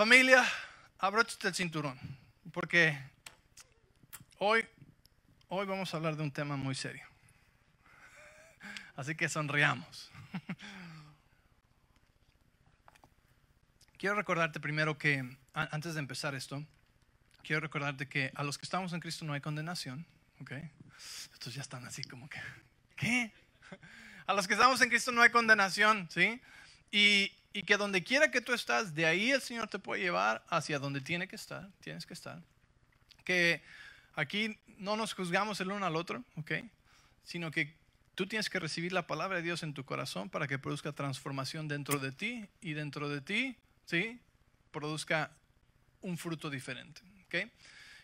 Familia, abróchate el cinturón, porque hoy, hoy vamos a hablar de un tema muy serio. Así que sonriamos. Quiero recordarte primero que, antes de empezar esto, quiero recordarte que a los que estamos en Cristo no hay condenación, ¿ok? Estos ya están así como que, ¿qué? A los que estamos en Cristo no hay condenación, ¿sí? Y, que donde quiera que tú estás, de ahí el Señor te puede llevar hacia donde tiene que estar, tienes que estar. Que aquí no nos juzgamos el uno al otro, ¿ok? Sino que tú tienes que recibir la palabra de Dios en tu corazón para que produzca transformación dentro de ti y dentro de ti, ¿sí? Produzca un fruto diferente, ¿ok?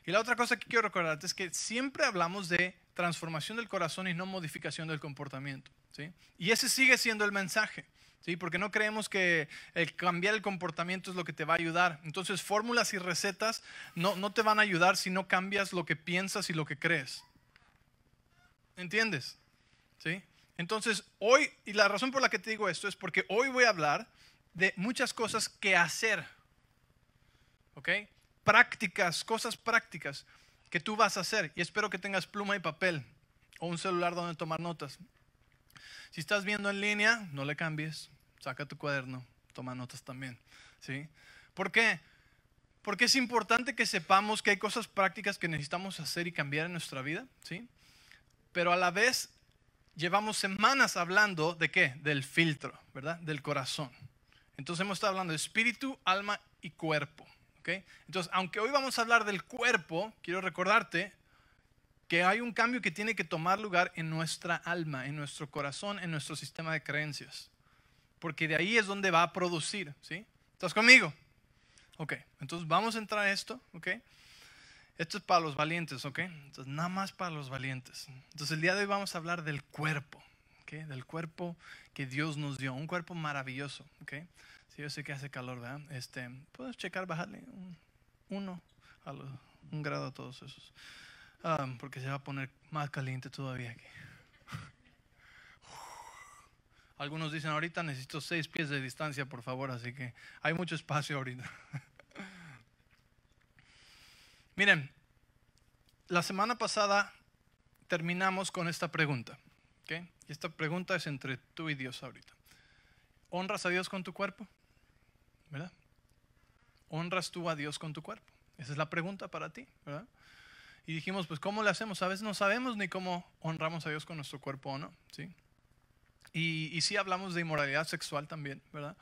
Y la otra cosa que quiero recordarte es que siempre hablamos de transformación del corazón y no modificación del comportamiento, ¿sí? Y ese sigue siendo el mensaje. ¿Sí? Porque no creemos que el cambiar el comportamiento es lo que te va a ayudar. Entonces, fórmulas y recetas no, no te van a ayudar si no cambias lo que piensas y lo que crees. ¿Entiendes? ¿Sí? Entonces, hoy, y la razón por la que te digo esto es porque hoy voy a hablar de muchas cosas que hacer. ¿Ok? Prácticas, cosas prácticas que tú vas a hacer. Y espero que tengas pluma y papel o un celular donde tomar notas. Si estás viendo en línea, no le cambies saca tu cuaderno, toma notas también. ¿sí? ¿Por qué? Porque es importante que sepamos que hay cosas prácticas que necesitamos hacer y cambiar en nuestra vida, ¿sí? Pero a la vez llevamos semanas hablando de qué? Del filtro, ¿verdad? Del corazón. Entonces hemos estado hablando de espíritu, alma y cuerpo, ¿ok? Entonces, aunque hoy vamos a hablar del cuerpo, quiero recordarte que hay un cambio que tiene que tomar lugar en nuestra alma, en nuestro corazón, en nuestro sistema de creencias porque de ahí es donde va a producir, ¿sí? ¿Estás conmigo? Ok, entonces vamos a entrar a esto, ¿ok? Esto es para los valientes, ¿ok? Entonces, nada más para los valientes. Entonces, el día de hoy vamos a hablar del cuerpo, ¿ok? Del cuerpo que Dios nos dio, un cuerpo maravilloso, ¿ok? Sí, yo sé que hace calor, ¿verdad? Este, ¿Puedes checar, bajarle un, uno, a un grado a todos esos? Ah, porque se va a poner más caliente todavía aquí. Algunos dicen, ahorita necesito seis pies de distancia, por favor, así que hay mucho espacio ahorita. Miren, la semana pasada terminamos con esta pregunta. ¿okay? Esta pregunta es entre tú y Dios ahorita. ¿Honras a Dios con tu cuerpo? ¿Verdad? ¿Honras tú a Dios con tu cuerpo? Esa es la pregunta para ti, ¿verdad? Y dijimos, pues, ¿cómo le hacemos? A veces no sabemos ni cómo honramos a Dios con nuestro cuerpo o no, ¿sí? Y, y sí hablamos de inmoralidad sexual también, ¿verdad?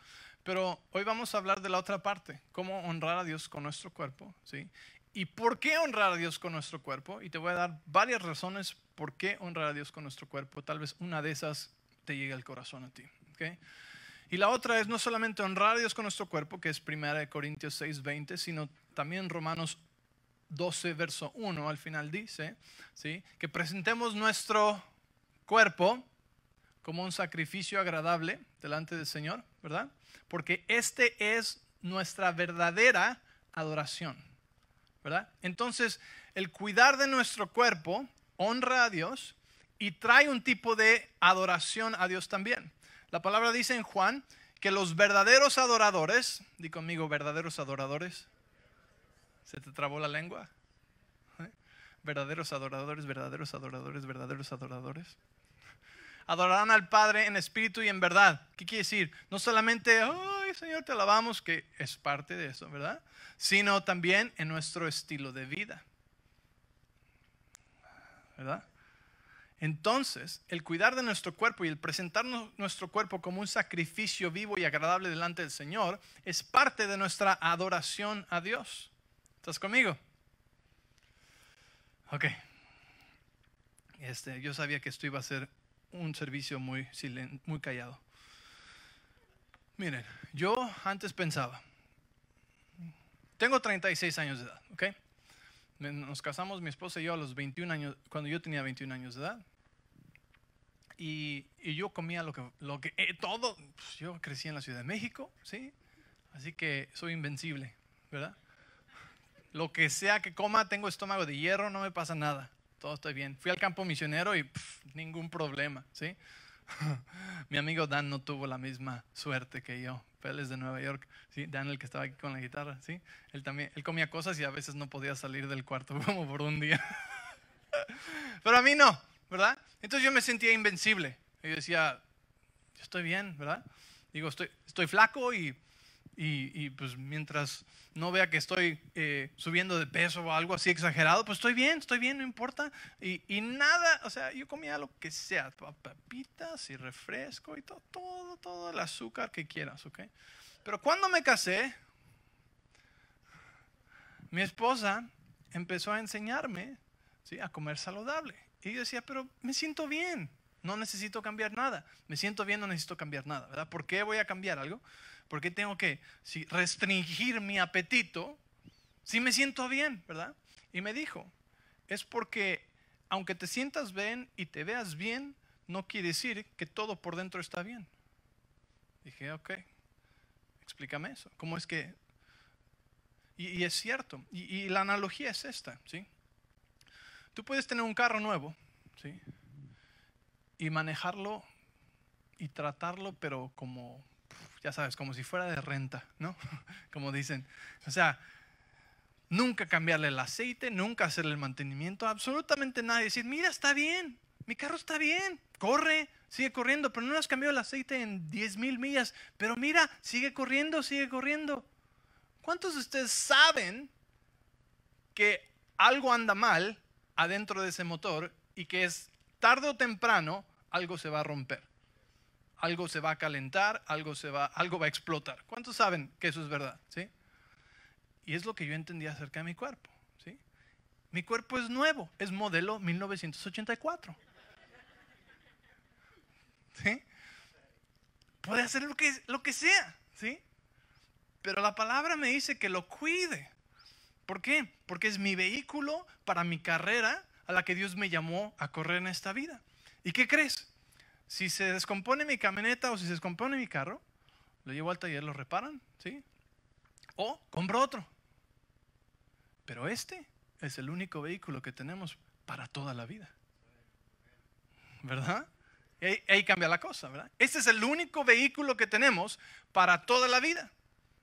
Pero hoy vamos a hablar de la otra parte, cómo honrar a Dios con nuestro cuerpo, ¿sí? ¿Y por qué honrar a Dios con nuestro cuerpo? Y te voy a dar varias razones por qué honrar a Dios con nuestro cuerpo. Tal vez una de esas te llegue al corazón a ti, ¿ok? Y la otra es no solamente honrar a Dios con nuestro cuerpo, que es 1 Corintios 6, 20, sino también Romanos 12, verso 1 al final dice, ¿sí? Que presentemos nuestro cuerpo como un sacrificio agradable delante del Señor, ¿verdad? Porque este es nuestra verdadera adoración, ¿verdad? Entonces, el cuidar de nuestro cuerpo honra a Dios y trae un tipo de adoración a Dios también. La palabra dice en Juan que los verdaderos adoradores, di conmigo, verdaderos adoradores, ¿se te trabó la lengua? ¿Eh? Verdaderos adoradores, verdaderos adoradores, verdaderos adoradores adorarán al Padre en espíritu y en verdad. ¿Qué quiere decir? No solamente, ay Señor, te alabamos, que es parte de eso, ¿verdad? Sino también en nuestro estilo de vida. ¿Verdad? Entonces, el cuidar de nuestro cuerpo y el presentarnos nuestro cuerpo como un sacrificio vivo y agradable delante del Señor es parte de nuestra adoración a Dios. ¿Estás conmigo? Ok. Este, yo sabía que esto iba a ser un servicio muy, muy callado. Miren, yo antes pensaba, tengo 36 años de edad, ¿ok? Nos casamos mi esposa y yo a los 21 años, cuando yo tenía 21 años de edad. Y, y yo comía lo que, lo que eh, todo, pues, yo crecí en la Ciudad de México, ¿sí? Así que soy invencible, ¿verdad? Lo que sea que coma, tengo estómago de hierro, no me pasa nada todo está bien. Fui al campo misionero y ningún problema, ¿sí? Mi amigo Dan no tuvo la misma suerte que yo. Él es de Nueva York, ¿sí? Dan, el que estaba aquí con la guitarra, ¿sí? Él también, él comía cosas y a veces no podía salir del cuarto como por un día. Pero a mí no, ¿verdad? Entonces yo me sentía invencible. Y yo decía, yo estoy bien, ¿verdad? Digo, estoy, estoy flaco y, y, pues mientras no vea que estoy eh, subiendo de peso o algo así exagerado, pues estoy bien, estoy bien, no importa. Y, y, nada, o sea, yo comía lo que sea, papitas y refresco y todo, todo, todo el azúcar que quieras, ¿ok? Pero cuando me casé, mi esposa empezó a enseñarme ¿sí? a comer saludable. Y yo decía, pero me siento bien, no necesito cambiar nada. Me siento bien, no necesito cambiar nada, ¿verdad? ¿Por qué voy a cambiar algo? ¿Por qué tengo que restringir mi apetito si me siento bien, verdad? Y me dijo, es porque aunque te sientas bien y te veas bien, no quiere decir que todo por dentro está bien. Dije, ok, explícame eso. ¿Cómo es que...? Y, es cierto, y, y, la analogía es esta, ¿sí? Tú puedes tener un carro nuevo, ¿sí? Y manejarlo y tratarlo, pero como ya sabes, como si fuera de renta, ¿no? Como dicen. O sea, nunca cambiarle el aceite, nunca hacerle el mantenimiento, absolutamente nada. Decir, mira, está bien, mi carro está bien, corre, sigue corriendo, pero no has cambiado el aceite en 10 mil millas, pero mira, sigue corriendo, sigue corriendo. ¿Cuántos de ustedes saben que algo anda mal adentro de ese motor y que es tarde o temprano algo se va a romper? Algo se va a calentar, algo, se va, algo va a explotar. ¿Cuántos saben que eso es verdad? ¿Sí? Y es lo que yo entendía acerca de mi cuerpo. ¿sí? Mi cuerpo es nuevo, es modelo 1984. ¿Sí? Puede hacer lo que, lo que sea, ¿sí? Pero la palabra me dice que lo cuide. ¿Por qué? Porque es mi vehículo para mi carrera a la que Dios me llamó a correr en esta vida. ¿Y qué crees? Si se descompone mi camioneta o si se descompone mi carro, lo llevo al taller, lo reparan, ¿sí? O compro otro. Pero este es el único vehículo que tenemos para toda la vida. ¿Verdad? Ahí, ahí, cambia la cosa, ¿verdad? Este es el único vehículo que tenemos para toda la vida.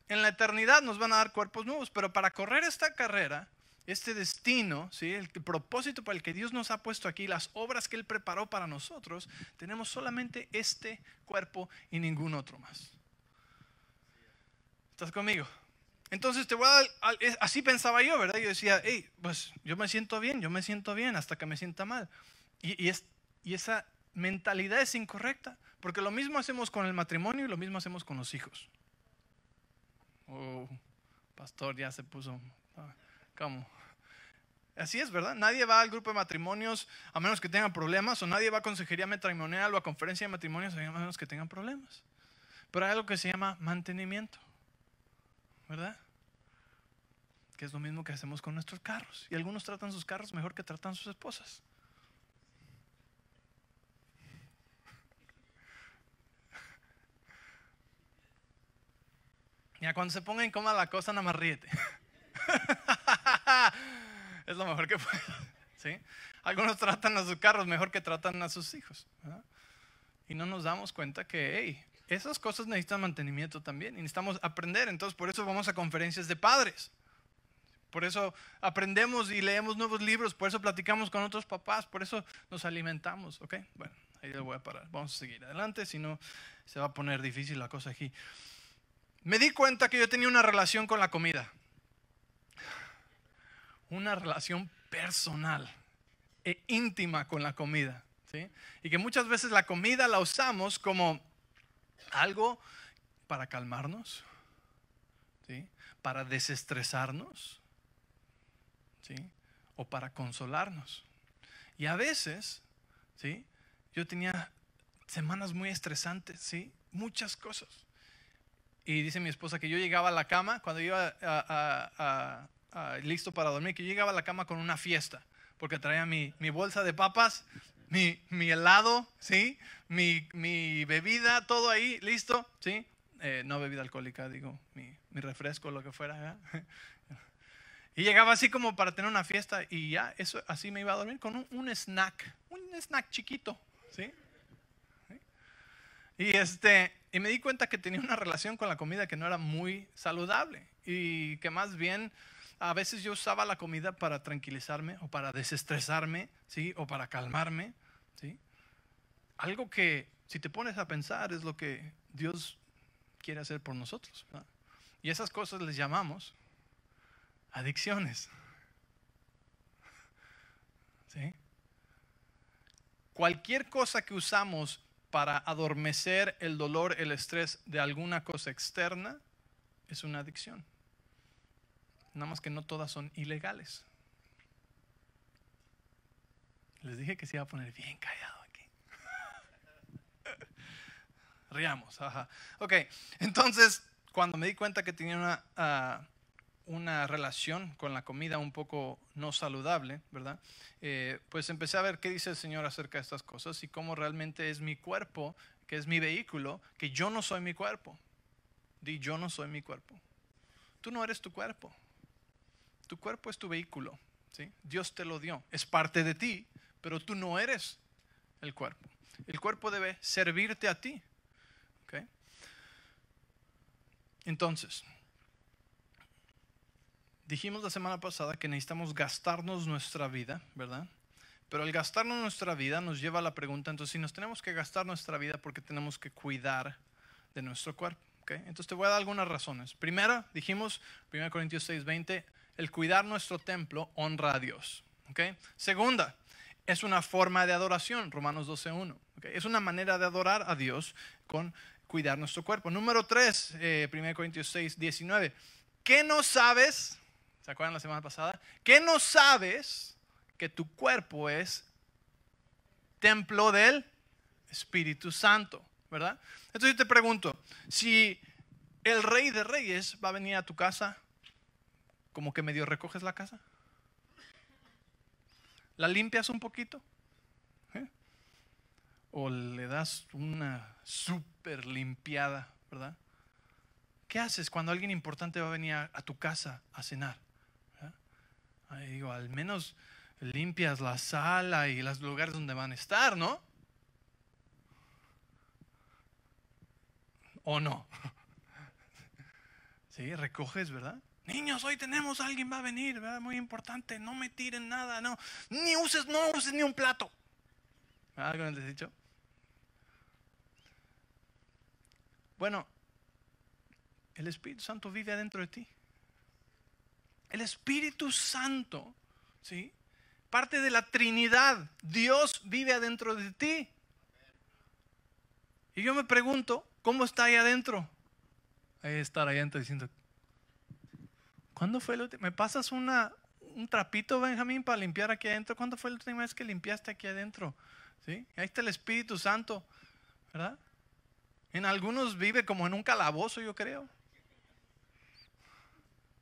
En la eternidad nos van a dar cuerpos nuevos, pero para correr esta carrera este destino, ¿sí? el propósito para el que Dios nos ha puesto aquí, las obras que Él preparó para nosotros, tenemos solamente este cuerpo y ningún otro más. ¿Estás conmigo? Entonces te voy a así pensaba yo, ¿verdad? Yo decía, hey, pues yo me siento bien, yo me siento bien hasta que me sienta mal. Y, es, y esa mentalidad es incorrecta, porque lo mismo hacemos con el matrimonio y lo mismo hacemos con los hijos. Oh, pastor, ya se puso. ¿Cómo? Así es, ¿verdad? Nadie va al grupo de matrimonios a menos que tengan problemas, o nadie va a consejería matrimonial o a conferencia de matrimonios a menos que tengan problemas. Pero hay algo que se llama mantenimiento, ¿verdad? Que es lo mismo que hacemos con nuestros carros. Y algunos tratan sus carros mejor que tratan sus esposas. Ya cuando se ponga incómoda la cosa, nada más ríete. es lo mejor que puede. ¿sí? Algunos tratan a sus carros mejor que tratan a sus hijos. Y no nos damos cuenta que, hey, esas cosas necesitan mantenimiento también. Y necesitamos aprender. Entonces, por eso vamos a conferencias de padres. Por eso aprendemos y leemos nuevos libros. Por eso platicamos con otros papás. Por eso nos alimentamos. ¿Ok? Bueno, ahí voy a parar. Vamos a seguir adelante. Si no, se va a poner difícil la cosa aquí. Me di cuenta que yo tenía una relación con la comida una relación personal e íntima con la comida. ¿sí? Y que muchas veces la comida la usamos como algo para calmarnos, ¿sí? para desestresarnos, ¿sí? o para consolarnos. Y a veces, ¿sí? yo tenía semanas muy estresantes, ¿sí? muchas cosas. Y dice mi esposa que yo llegaba a la cama, cuando iba a, Ah, listo para dormir, que yo llegaba a la cama con una fiesta, porque traía mi, mi bolsa de papas, mi, mi helado, ¿sí? Mi, mi, bebida, todo ahí, listo, ¿sí? Eh, no bebida alcohólica, digo, mi, refresco, lo que fuera. Y llegaba así como para tener una fiesta y ya, eso así me iba a dormir con un, un snack, un snack chiquito, ¿sí? Y, este, y me di cuenta que tenía una relación con la comida que no era muy saludable y que más bien a veces yo usaba la comida para tranquilizarme o para desestresarme, ¿sí? O para calmarme, ¿sí? Algo que si te pones a pensar es lo que Dios quiere hacer por nosotros. Y esas cosas les llamamos adicciones. ¿Sí? Cualquier cosa que usamos para adormecer el dolor, el estrés de alguna cosa externa es una adicción. Nada más que no todas son ilegales. Les dije que se iba a poner bien callado aquí. Riamos, ajá. Ok, entonces cuando me di cuenta que tenía una, ah, una relación con la comida un poco no saludable, ¿verdad? Eh, pues empecé a ver qué dice el Señor acerca de estas cosas y cómo realmente es mi cuerpo, que es mi vehículo, que yo no soy mi cuerpo. Di, yo no soy mi cuerpo. Tú no eres tu cuerpo. Tu cuerpo es tu vehículo. ¿sí? Dios te lo dio. Es parte de ti, pero tú no eres el cuerpo. El cuerpo debe servirte a ti. Entonces, dijimos la semana pasada que necesitamos gastarnos nuestra vida, ¿verdad? Pero el gastarnos nuestra vida nos lleva a la pregunta, entonces si nos tenemos que gastar nuestra vida, ¿por qué tenemos que cuidar de nuestro cuerpo? Entonces te voy a dar algunas razones. Primera, dijimos, 1 Corintios 6, 20, el cuidar nuestro templo honra a Dios. Segunda, es una forma de adoración, Romanos 12.1. ¿okay? Es una manera de adorar a Dios con cuidar nuestro cuerpo. Número 3, 1 eh, Corintios 6, 19. ¿Qué no sabes? ¿Se acuerdan la semana pasada? ¿Qué no sabes que tu cuerpo es templo del Espíritu Santo? ¿Verdad? Entonces yo te pregunto, si el rey de reyes va a venir a tu casa como que medio recoges la casa. ¿La limpias un poquito? ¿Eh? ¿O le das una súper limpiada, verdad? ¿Qué haces cuando alguien importante va a venir a, tu casa a cenar? Ahí digo, al menos limpias la sala y los lugares donde van a estar, ¿no? ¿O no? Sí, recoges, ¿verdad? Niños, hoy tenemos, alguien va a venir, ¿verdad? muy importante, no me tiren nada, no, ni uses, no uses ni un plato. ¿Algo les he dicho? Bueno, el Espíritu Santo vive adentro de ti. El Espíritu Santo, ¿sí? Parte de la Trinidad. Dios vive adentro de ti. Y yo me pregunto, ¿cómo está ahí adentro? Ahí estar ahí adentro diciendo, ¿Cuándo fue el último? ¿Me pasas una, un trapito, Benjamín, para limpiar aquí adentro? ¿Cuándo fue la última vez que limpiaste aquí adentro? ¿Sí? Ahí está el Espíritu Santo, ¿verdad? En algunos vive como en un calabozo, yo creo.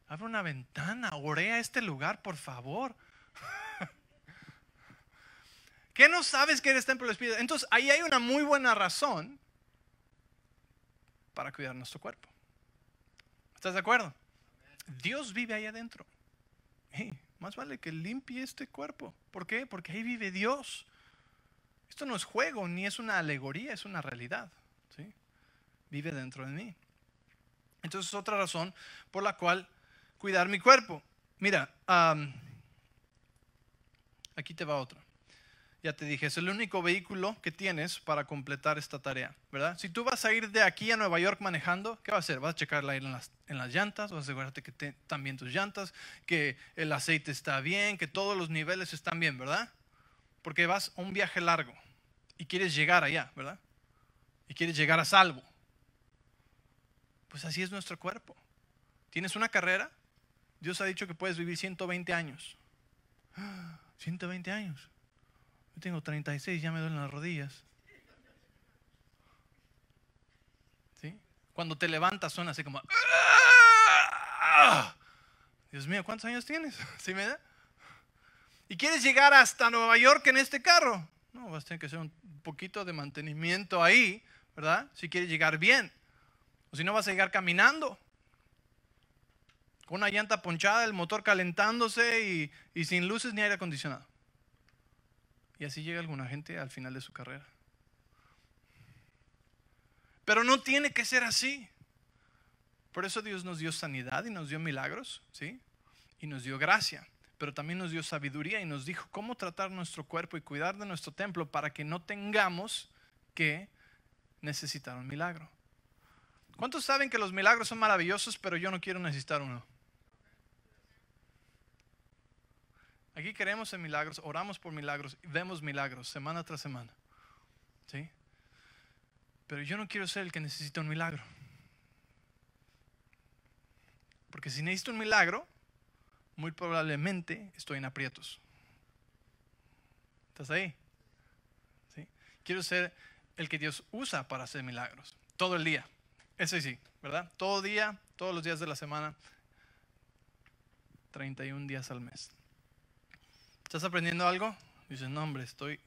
Abre una ventana, orea este lugar, por favor. ¿Qué no sabes que eres templo del Espíritu? Entonces, ahí hay una muy buena razón para cuidar nuestro cuerpo. ¿Estás de acuerdo? Dios vive ahí adentro. más vale que limpie este cuerpo. ¿Por qué? Porque ahí vive Dios. Esto no es juego, ni es una alegoría, es una realidad. ¿sí? Vive dentro de mí. Entonces es otra razón por la cual cuidar mi cuerpo. Mira, aquí te va otra ya te dije, es el único vehículo que tienes para completar esta tarea, ¿verdad? Si tú vas a ir de aquí a Nueva York manejando, ¿qué vas a hacer? Vas a checar aire en las, en las llantas, vas a asegurarte que están bien tus llantas, que el aceite está bien, que todos los niveles están bien, ¿verdad? Porque vas a un viaje largo y quieres llegar allá, ¿verdad? Y quieres llegar a salvo. Pues así es nuestro cuerpo. Tienes una carrera, Dios ha dicho que puedes vivir 120 años. 120 años tengo 36, ya me duelen las rodillas. Cuando te levantas suena así como... ¡Ah! Dios mío, ¿cuántos años tienes? ¿Y quieres llegar hasta Nueva York en este carro? No, vas a tener que hacer un poquito de mantenimiento ahí, ¿verdad? Si quieres llegar bien. O si no, vas a llegar caminando. Con una llanta ponchada, el motor calentándose y sin luces ni aire acondicionado. Y así llega alguna gente al final de su carrera. Pero no tiene que ser así. Por eso Dios nos dio sanidad y nos dio milagros, ¿sí? Y nos dio gracia, pero también nos dio sabiduría y nos dijo cómo tratar nuestro cuerpo y cuidar de nuestro templo para que no tengamos que necesitar un milagro. ¿Cuántos saben que los milagros son maravillosos, pero yo no quiero necesitar uno? Aquí queremos en milagros, oramos por milagros, vemos milagros semana tras semana. ¿Sí? Pero yo no quiero ser el que necesita un milagro. Porque si necesito un milagro, muy probablemente estoy en aprietos. ¿Estás ahí? ¿Sí? Quiero ser el que Dios usa para hacer milagros. Todo el día. Ese sí, ¿verdad? Todo día, todos los días de la semana. 31 días al mes. ¿Estás aprendiendo algo? Dices, no, hombre, estoy...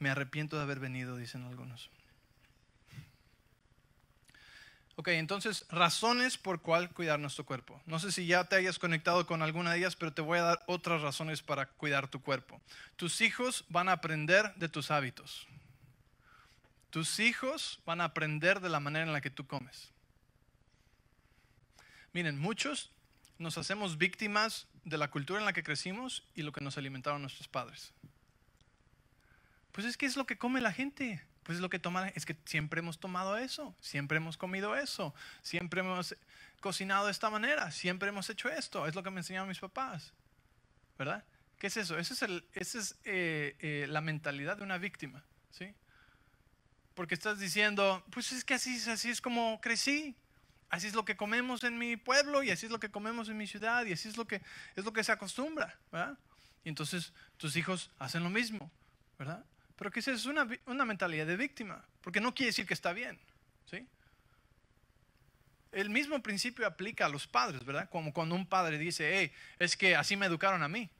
Me arrepiento de haber venido, dicen algunos. Ok, entonces, razones por cuál cuidar nuestro cuerpo. No sé si ya te hayas conectado con alguna de ellas, pero te voy a dar otras razones para cuidar tu cuerpo. Tus hijos van a aprender de tus hábitos. Tus hijos van a aprender de la manera en la que tú comes. Miren, muchos nos hacemos víctimas de la cultura en la que crecimos y lo que nos alimentaron nuestros padres. Pues es que es lo que come la gente. Pues es lo que toma, es que siempre hemos tomado eso, siempre hemos comido eso, siempre hemos cocinado de esta manera, siempre hemos hecho esto, es lo que me enseñaron mis papás, ¿verdad? ¿Qué es eso? Esa es, eh, eh, la mentalidad de una víctima, ¿sí? Porque estás diciendo, pues es que así, así es como crecí, así es lo que comemos en mi pueblo y así es lo que comemos en mi ciudad y así es lo que, es lo que se acostumbra, ¿verdad? Y entonces tus hijos hacen lo mismo, ¿verdad? Pero que es una, una mentalidad de víctima, porque no quiere decir que está bien. ¿sí? El mismo principio aplica a los padres, ¿verdad? Como cuando un padre dice, hey, es que así me educaron a mí.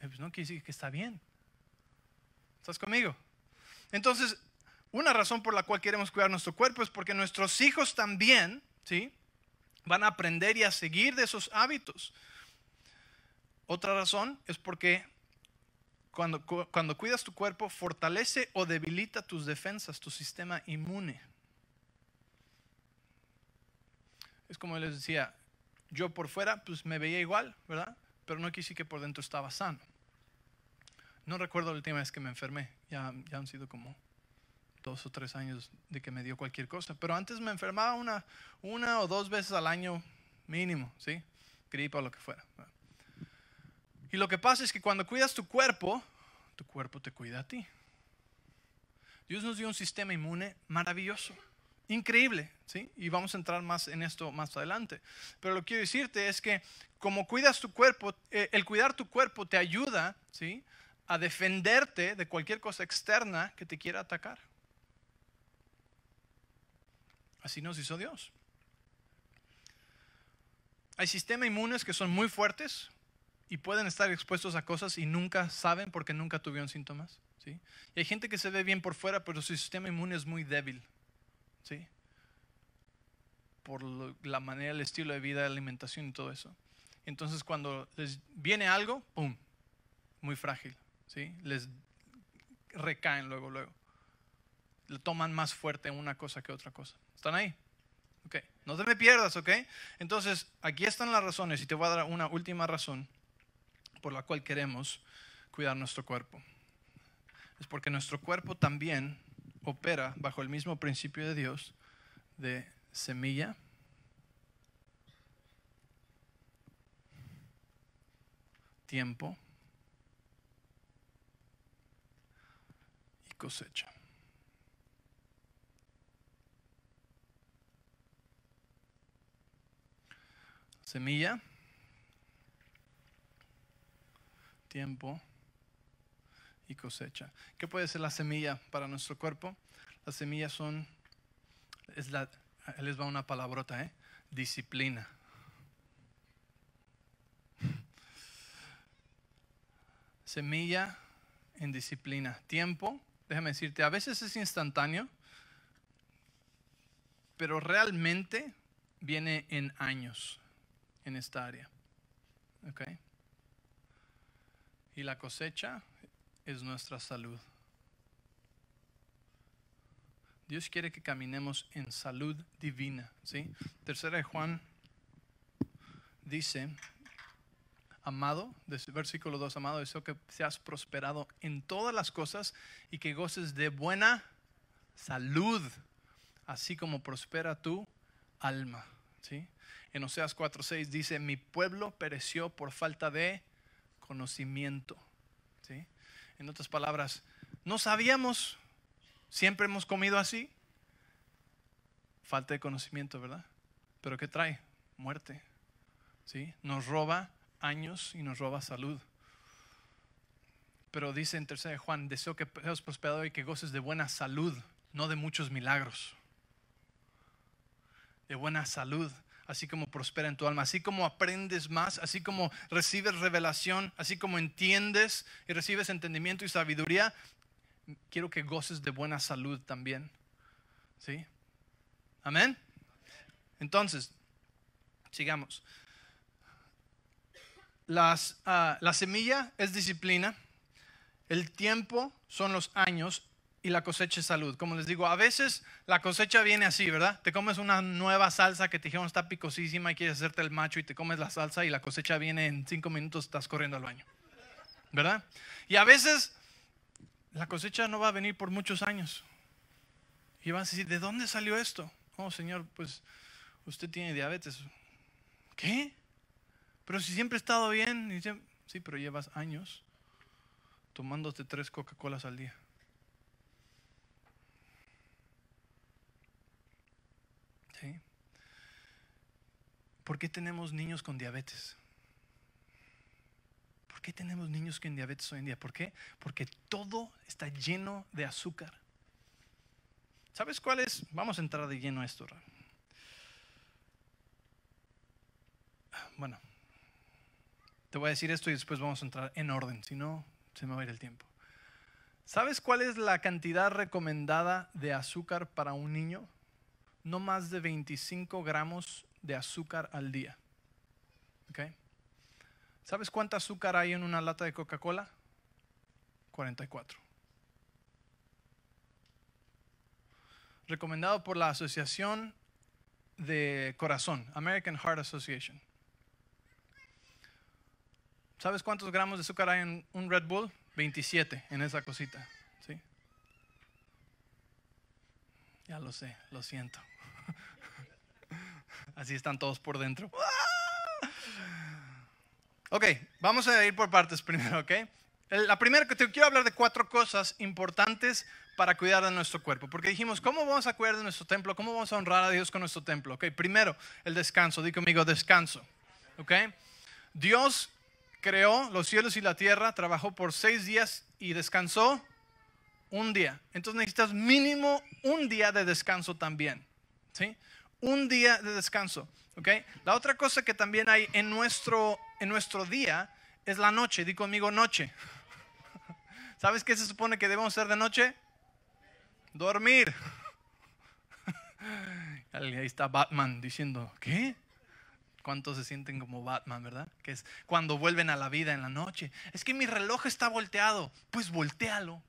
Eh, pues no quiere decir que está bien. ¿Estás conmigo? Entonces, una razón por la cual queremos cuidar nuestro cuerpo es porque nuestros hijos también, ¿sí? Van a aprender y a seguir de esos hábitos. Otra razón es porque cuando, cuando cuidas tu cuerpo, fortalece o debilita tus defensas, tu sistema inmune. Es como les decía, yo por fuera pues me veía igual, ¿verdad? Pero no quise que por dentro estaba sano. No recuerdo la última vez que me enfermé, ya, ya han sido como dos o tres años de que me dio cualquier cosa. Pero antes me enfermaba una, una o dos veces al año mínimo, ¿sí? Gripa o lo que fuera. Y lo que pasa es que cuando cuidas tu cuerpo, tu cuerpo te cuida a ti. Dios nos dio un sistema inmune maravilloso, increíble, ¿sí? Y vamos a entrar más en esto más adelante. Pero lo que quiero decirte es que como cuidas tu cuerpo, eh, el cuidar tu cuerpo te ayuda, ¿sí? A defenderte de cualquier cosa externa que te quiera atacar. Así nos hizo Dios. Hay sistemas inmunes que son muy fuertes, y pueden estar expuestos a cosas y nunca saben porque nunca tuvieron síntomas. ¿sí? Y hay gente que se ve bien por fuera, pero su sistema inmune es muy débil. ¿sí? Por la manera, el estilo de vida, la alimentación y todo eso. Entonces cuando les viene algo, ¡pum! Muy frágil. ¿sí? Les recaen luego, luego. Le toman más fuerte una cosa que otra cosa. ¿Están ahí? Ok. No te me pierdas, ¿ok? Entonces, aquí están las razones y te voy a dar una última razón por la cual queremos cuidar nuestro cuerpo. Es porque nuestro cuerpo también opera bajo el mismo principio de Dios de semilla, tiempo y cosecha. Semilla tiempo y cosecha. ¿Qué puede ser la semilla para nuestro cuerpo? Las semillas son, es la, les va una palabrota, ¿eh? disciplina. Semilla en disciplina. Tiempo, déjame decirte, a veces es instantáneo, pero realmente viene en años en esta área. Okay. Y la cosecha es nuestra salud. Dios quiere que caminemos en salud divina, ¿sí? Tercera de Juan dice, amado, versículo 2, amado, deseo que seas prosperado en todas las cosas y que goces de buena salud, así como prospera tu alma, ¿sí? En Oseas 4:6 dice, mi pueblo pereció por falta de conocimiento, ¿sí? En otras palabras, no sabíamos, siempre hemos comido así, falta de conocimiento, ¿verdad? Pero ¿qué trae? Muerte, ¿sí? Nos roba años y nos roba salud. Pero dice en 3 de Juan, deseo que seas prosperado y que goces de buena salud, no de muchos milagros. De buena salud, así como prospera en tu alma, así como aprendes más, así como recibes revelación, así como entiendes y recibes entendimiento y sabiduría, quiero que goces de buena salud también. ¿Sí? Amén. Entonces, sigamos. Las, ah, la semilla es disciplina, el tiempo son los años y la cosecha es salud. Como les digo, a veces la cosecha viene así, ¿verdad? Te comes una nueva salsa que te dijeron está picosísima y quieres hacerte el macho y te comes la salsa y la cosecha viene en cinco minutos, estás corriendo al baño, ¿verdad? Y a veces la cosecha no va a venir por muchos años. Y vas a decir, ¿de dónde salió esto? Oh, Señor, pues usted tiene diabetes. ¿Qué? Pero si siempre he estado bien, sí, pero llevas años tomándote tres Coca-Colas al día. ¿Por qué tenemos niños con diabetes? ¿Por qué tenemos niños con diabetes hoy en día? ¿Por qué? Porque todo está lleno de azúcar. ¿Sabes cuál es? Vamos a entrar de lleno a esto. Bueno, te voy a decir esto y después vamos a entrar en orden, si no, se me va a ir el tiempo. ¿Sabes cuál es la cantidad recomendada de azúcar para un niño? No más de 25 gramos de azúcar al día. ¿Sabes cuánta azúcar hay en una lata de Coca-Cola? 44. Recomendado por la Asociación de Corazón, American Heart Association. ¿Sabes cuántos gramos de azúcar hay en un Red Bull? 27 en esa cosita. ¿sí? Ya lo sé, lo siento. Así están todos por dentro. Ok, vamos a ir por partes primero, ¿ok? La primera que te quiero hablar de cuatro cosas importantes para cuidar de nuestro cuerpo. Porque dijimos, ¿cómo vamos a cuidar de nuestro templo? ¿Cómo vamos a honrar a Dios con nuestro templo? Ok, primero, el descanso. Di conmigo, descanso. Ok, Dios creó los cielos y la tierra, trabajó por seis días y descansó un día. Entonces necesitas mínimo un día de descanso también. ¿sí? Un día de descanso. ¿okay? La otra cosa que también hay en nuestro, en nuestro día es la noche. Di conmigo noche. ¿Sabes qué se supone que debemos hacer de noche? Dormir. Ahí está Batman diciendo, ¿qué? ¿Cuántos se sienten como Batman, verdad? Que es cuando vuelven a la vida en la noche. Es que mi reloj está volteado. Pues voltealo.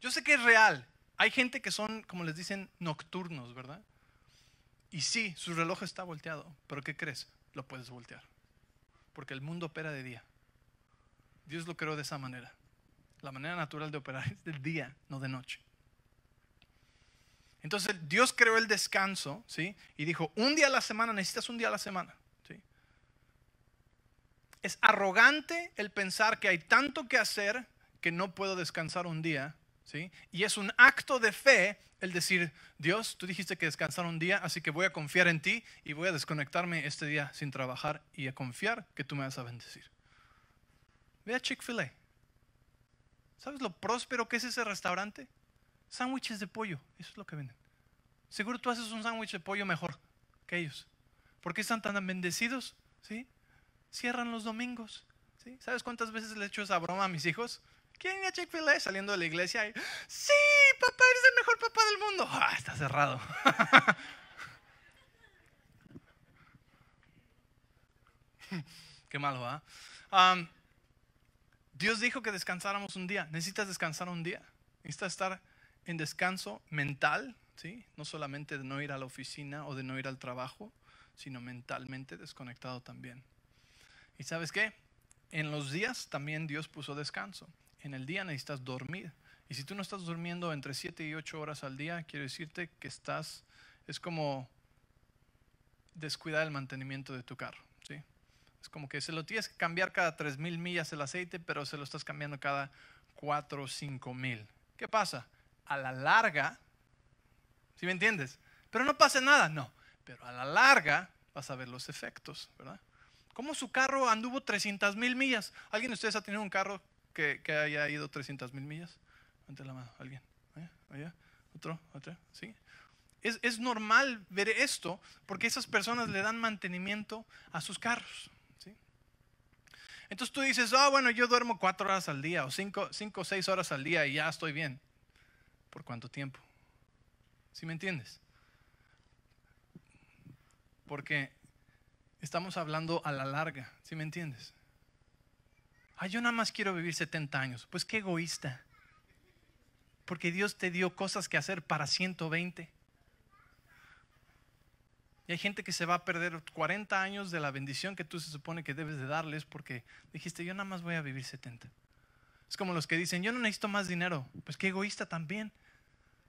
Yo sé que es real. Hay gente que son, como les dicen, nocturnos, ¿verdad? Y sí, su reloj está volteado. Pero ¿qué crees? Lo puedes voltear. Porque el mundo opera de día. Dios lo creó de esa manera. La manera natural de operar es del día, no de noche. Entonces Dios creó el descanso, ¿sí? Y dijo, un día a la semana, necesitas un día a la semana. Es arrogante el pensar que hay tanto que hacer que no puedo descansar un día, ¿sí? Y es un acto de fe el decir, Dios, tú dijiste que descansar un día, así que voy a confiar en ti y voy a desconectarme este día sin trabajar y a confiar que tú me vas a bendecir. Ve a Chick-fil-A. ¿Sabes lo próspero que es ese restaurante? Sándwiches de pollo, eso es lo que venden. Seguro tú haces un sándwich de pollo mejor que ellos. ¿Por qué están tan bendecidos? ¿Sí? Cierran los domingos. ¿sí? ¿Sabes cuántas veces le he hecho esa broma a mis hijos? ¿Quieren ir a Chick-fil-A saliendo de la iglesia? Y, sí, papá, eres el mejor papá del mundo. Ah, está cerrado. Qué malo, ¿ah? Dios dijo que descansáramos un día. ¿Necesitas descansar un día? Necesitas estar en descanso mental, ¿sí? No solamente de no ir a la oficina o de no ir al trabajo, sino mentalmente desconectado también. ¿Y sabes qué? En los días también Dios puso descanso. En el día necesitas dormir. Y si tú no estás durmiendo entre 7 y 8 horas al día, quiero decirte que estás, es como descuidar el mantenimiento de tu carro. ¿sí? Es como que se lo tienes que cambiar cada 3 mil millas el aceite, pero se lo estás cambiando cada 4 o 5 mil. ¿Qué pasa? A la larga, ¿sí me entiendes? Pero no pasa nada, no. Pero a la larga vas a ver los efectos, ¿verdad? ¿Cómo su carro anduvo 300 mil millas? ¿Alguien de ustedes ha tenido un carro que, haya ido 300 mil millas? Ante la mano, alguien. Allá, allá, otro, otro, sí. Es, es, normal ver esto porque esas personas le dan mantenimiento a sus carros. ¿sí? Entonces tú dices, ah, oh, bueno, yo duermo cuatro horas al día o cinco, cinco o seis horas al día y ya estoy bien. ¿Por cuánto tiempo? ¿Sí me entiendes? Porque estamos hablando a la larga, ¿sí me entiendes? Ah, yo nada más quiero vivir 70 años. Pues qué egoísta porque Dios te dio cosas que hacer para 120. Y hay gente que se va a perder 40 años de la bendición que tú se supone que debes de darles porque dijiste, yo nada más voy a vivir 70. Es como los que dicen, yo no necesito más dinero. Pues qué egoísta también.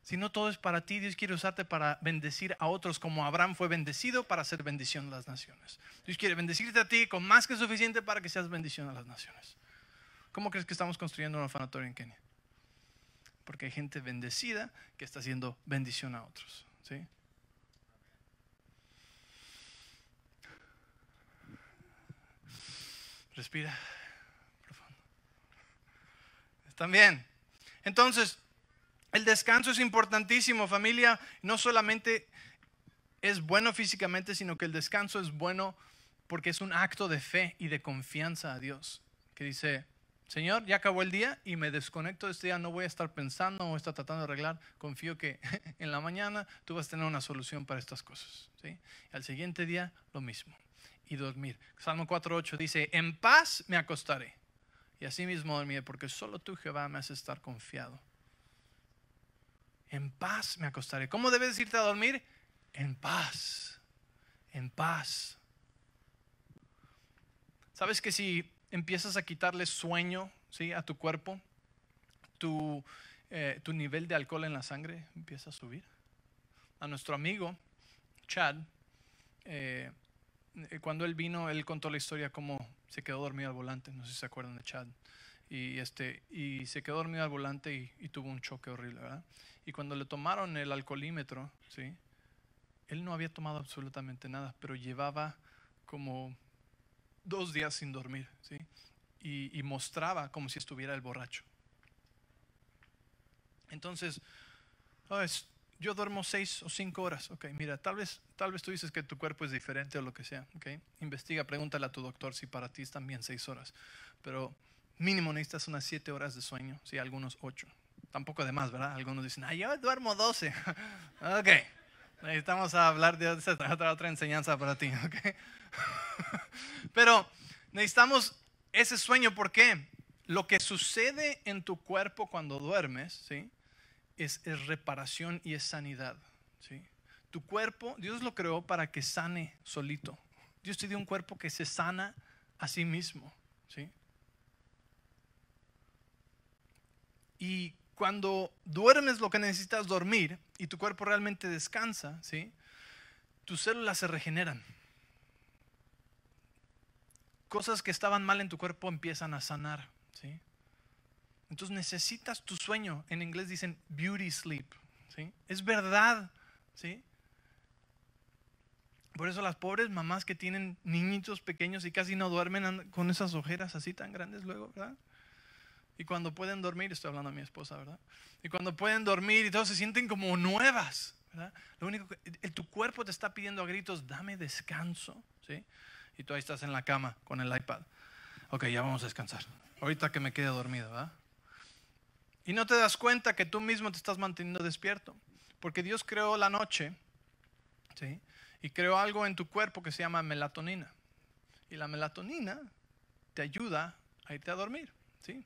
Si no todo es para ti, Dios quiere usarte para bendecir a otros como Abraham fue bendecido para hacer bendición a las naciones. Dios quiere bendecirte a ti con más que suficiente para que seas bendición a las naciones. ¿Cómo crees que estamos construyendo un orfanatorio en Kenia? porque hay gente bendecida que está haciendo bendición a otros. ¿sí? Respira profundo. ¿Están bien? Entonces, el descanso es importantísimo, familia. No solamente es bueno físicamente, sino que el descanso es bueno porque es un acto de fe y de confianza a Dios. Que dice, Señor, ya acabó el día y me desconecto de este día, no voy a estar pensando o estar tratando de arreglar. Confío que en la mañana tú vas a tener una solución para estas cosas. ¿sí? Al siguiente día, lo mismo. Y dormir. Salmo 4.8 dice, en paz me acostaré. Y así mismo dormiré, porque solo tú, Jehová, me haces estar confiado. En paz me acostaré. ¿Cómo debes irte a dormir? En paz. En paz. ¿Sabes que si empiezas a quitarle sueño ¿sí? a tu cuerpo, tu, eh, tu nivel de alcohol en la sangre empieza a subir. A nuestro amigo Chad, eh, eh, cuando él vino, él contó la historia cómo se quedó dormido al volante, no sé si se acuerdan de Chad. Y, este, y se quedó dormido al volante y, y tuvo un choque horrible, ¿verdad? Y cuando le tomaron el alcoholímetro, ¿sí? él no había tomado absolutamente nada, pero llevaba como dos días sin dormir, ¿sí? Y, mostraba como si estuviera el borracho. Entonces, oh, yo duermo seis o cinco horas. Ok, mira, tal vez, tal vez tú dices que tu cuerpo es diferente o lo que sea. Okay? Investiga, pregúntale a tu doctor si para ti es también seis horas. Pero mínimo necesitas unas siete horas de sueño, sí, algunos ocho. Tampoco de más, ¿verdad? Algunos dicen, ah, yo duermo doce. ok, necesitamos hablar de otra, otra enseñanza para ti. Okay? Pero necesitamos ese sueño, ¿por qué? Lo que sucede en tu cuerpo cuando duermes, ¿sí? Es, reparación y es sanidad, ¿sí? Tu cuerpo, Dios lo creó para que sane solito. Dios te dio un cuerpo que se sana a sí mismo, ¿sí? Y cuando duermes lo que necesitas dormir y tu cuerpo realmente descansa, ¿sí? Tus células se regeneran cosas que estaban mal en tu cuerpo empiezan a sanar. ¿sí? Entonces necesitas tu sueño. En inglés dicen beauty sleep. ¿sí? Es verdad. ¿sí? Por eso las pobres mamás que tienen niñitos pequeños y casi no duermen con esas ojeras así tan grandes luego, ¿verdad? Y cuando pueden dormir, estoy hablando a mi esposa, ¿verdad? Y cuando pueden dormir y todos se sienten como nuevas, ¿verdad? Lo único que tu cuerpo te está pidiendo a gritos, dame descanso, ¿sí? y tú ahí estás en la cama con el iPad. Ok, ya vamos a descansar. Ahorita que me quede dormido, ¿verdad? Y no te das cuenta que tú mismo te estás manteniendo despierto. Porque Dios creó la noche, ¿sí? Y creó algo en tu cuerpo que se llama melatonina. Y la melatonina te ayuda a irte a dormir, ¿sí?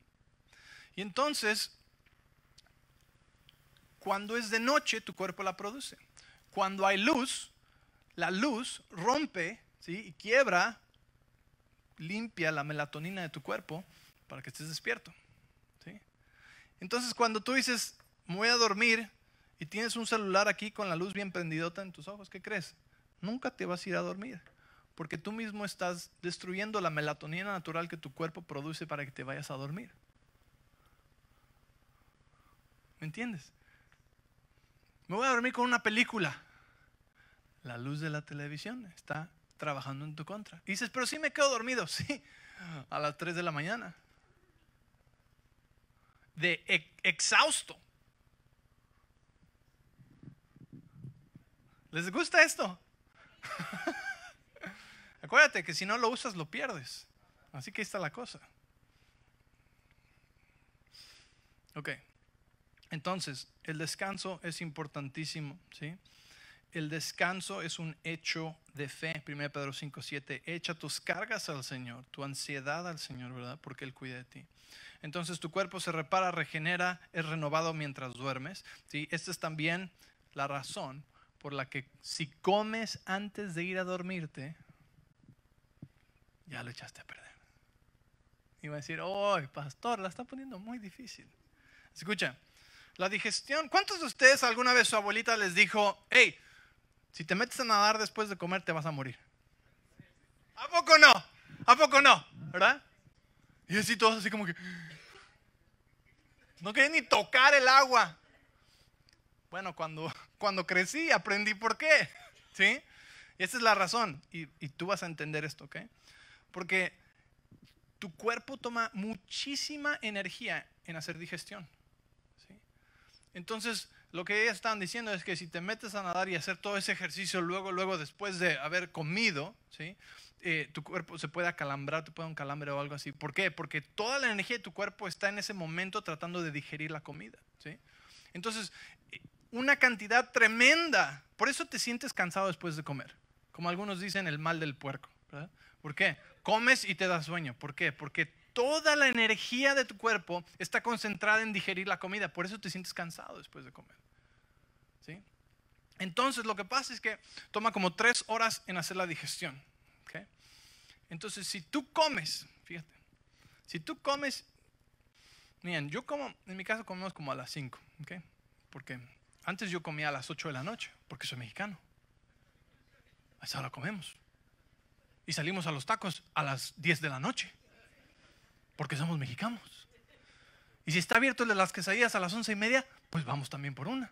Y entonces, Cuando es de noche, tu cuerpo la produce. Cuando hay luz, la luz rompe ¿sí? y quiebra, limpia la melatonina de tu cuerpo para que estés despierto. ¿sí? Entonces, cuando tú dices, voy a dormir y tienes un celular aquí con la luz bien prendidota en tus ojos, ¿qué crees? Nunca te vas a ir a dormir, porque tú mismo estás destruyendo la melatonina natural que tu cuerpo produce para que te vayas a dormir. ¿Me entiendes? Me voy a dormir con una película. La luz de la televisión está trabajando en tu contra. Y dices, pero sí me quedo dormido. Sí, a las 3 de la mañana. De exhausto. ¿Les gusta esto? Acuérdate que si no lo usas lo pierdes. Así que ahí está la cosa. Ok. Entonces, el descanso es importantísimo, ¿sí? El descanso es un hecho de fe. 1 Pedro 5, 7. Echa tus cargas al Señor, tu ansiedad al Señor, ¿verdad? Porque Él cuida de ti. Entonces tu cuerpo se repara, regenera, es renovado mientras duermes. ¿sí? Esta es también la razón por la que si comes antes de ir a dormirte, ya lo echaste a perder. Y va a decir, oh, pastor, la está poniendo muy difícil. Escucha, la digestión. ¿Cuántos de ustedes alguna vez su abuelita les dijo, hey, si te metes a nadar después de comer te vas a morir? ¿A poco no? ¿A poco no? ¿Verdad? Y así todos así como que... No quería ni tocar el agua. Bueno, cuando, cuando crecí aprendí por qué. ¿Sí? Y esa es la razón. Y, y tú vas a entender esto, ¿ok? Porque tu cuerpo toma muchísima energía en hacer digestión. Entonces, lo que ellas estaban diciendo es que si te metes a nadar y hacer todo ese ejercicio luego, luego después de haber comido, ¿sí? Eh, tu cuerpo se puede acalambrar, te puede un calambre o algo así. ¿Por qué? Porque toda la energía de tu cuerpo está en ese momento tratando de digerir la comida. Entonces, una cantidad tremenda. Por eso te sientes cansado después de comer. Como algunos dicen, el mal del puerco. ¿Por qué? Comes y te da sueño. ¿Por qué? Porque toda la energía de tu cuerpo está concentrada en digerir la comida. Por eso te sientes cansado después de comer. ¿Sí? Entonces lo que pasa es que toma como tres horas en hacer la digestión. Entonces si tú comes, fíjate, si tú comes, miren, yo como, en mi casa comemos como a las 5, porque antes yo comía a las 8 de la noche, porque soy mexicano. A esa comemos. Y salimos a los tacos a las 10 de la noche porque somos mexicanos. Y si está abierto el de las quesadillas a las once y media, pues vamos también por una.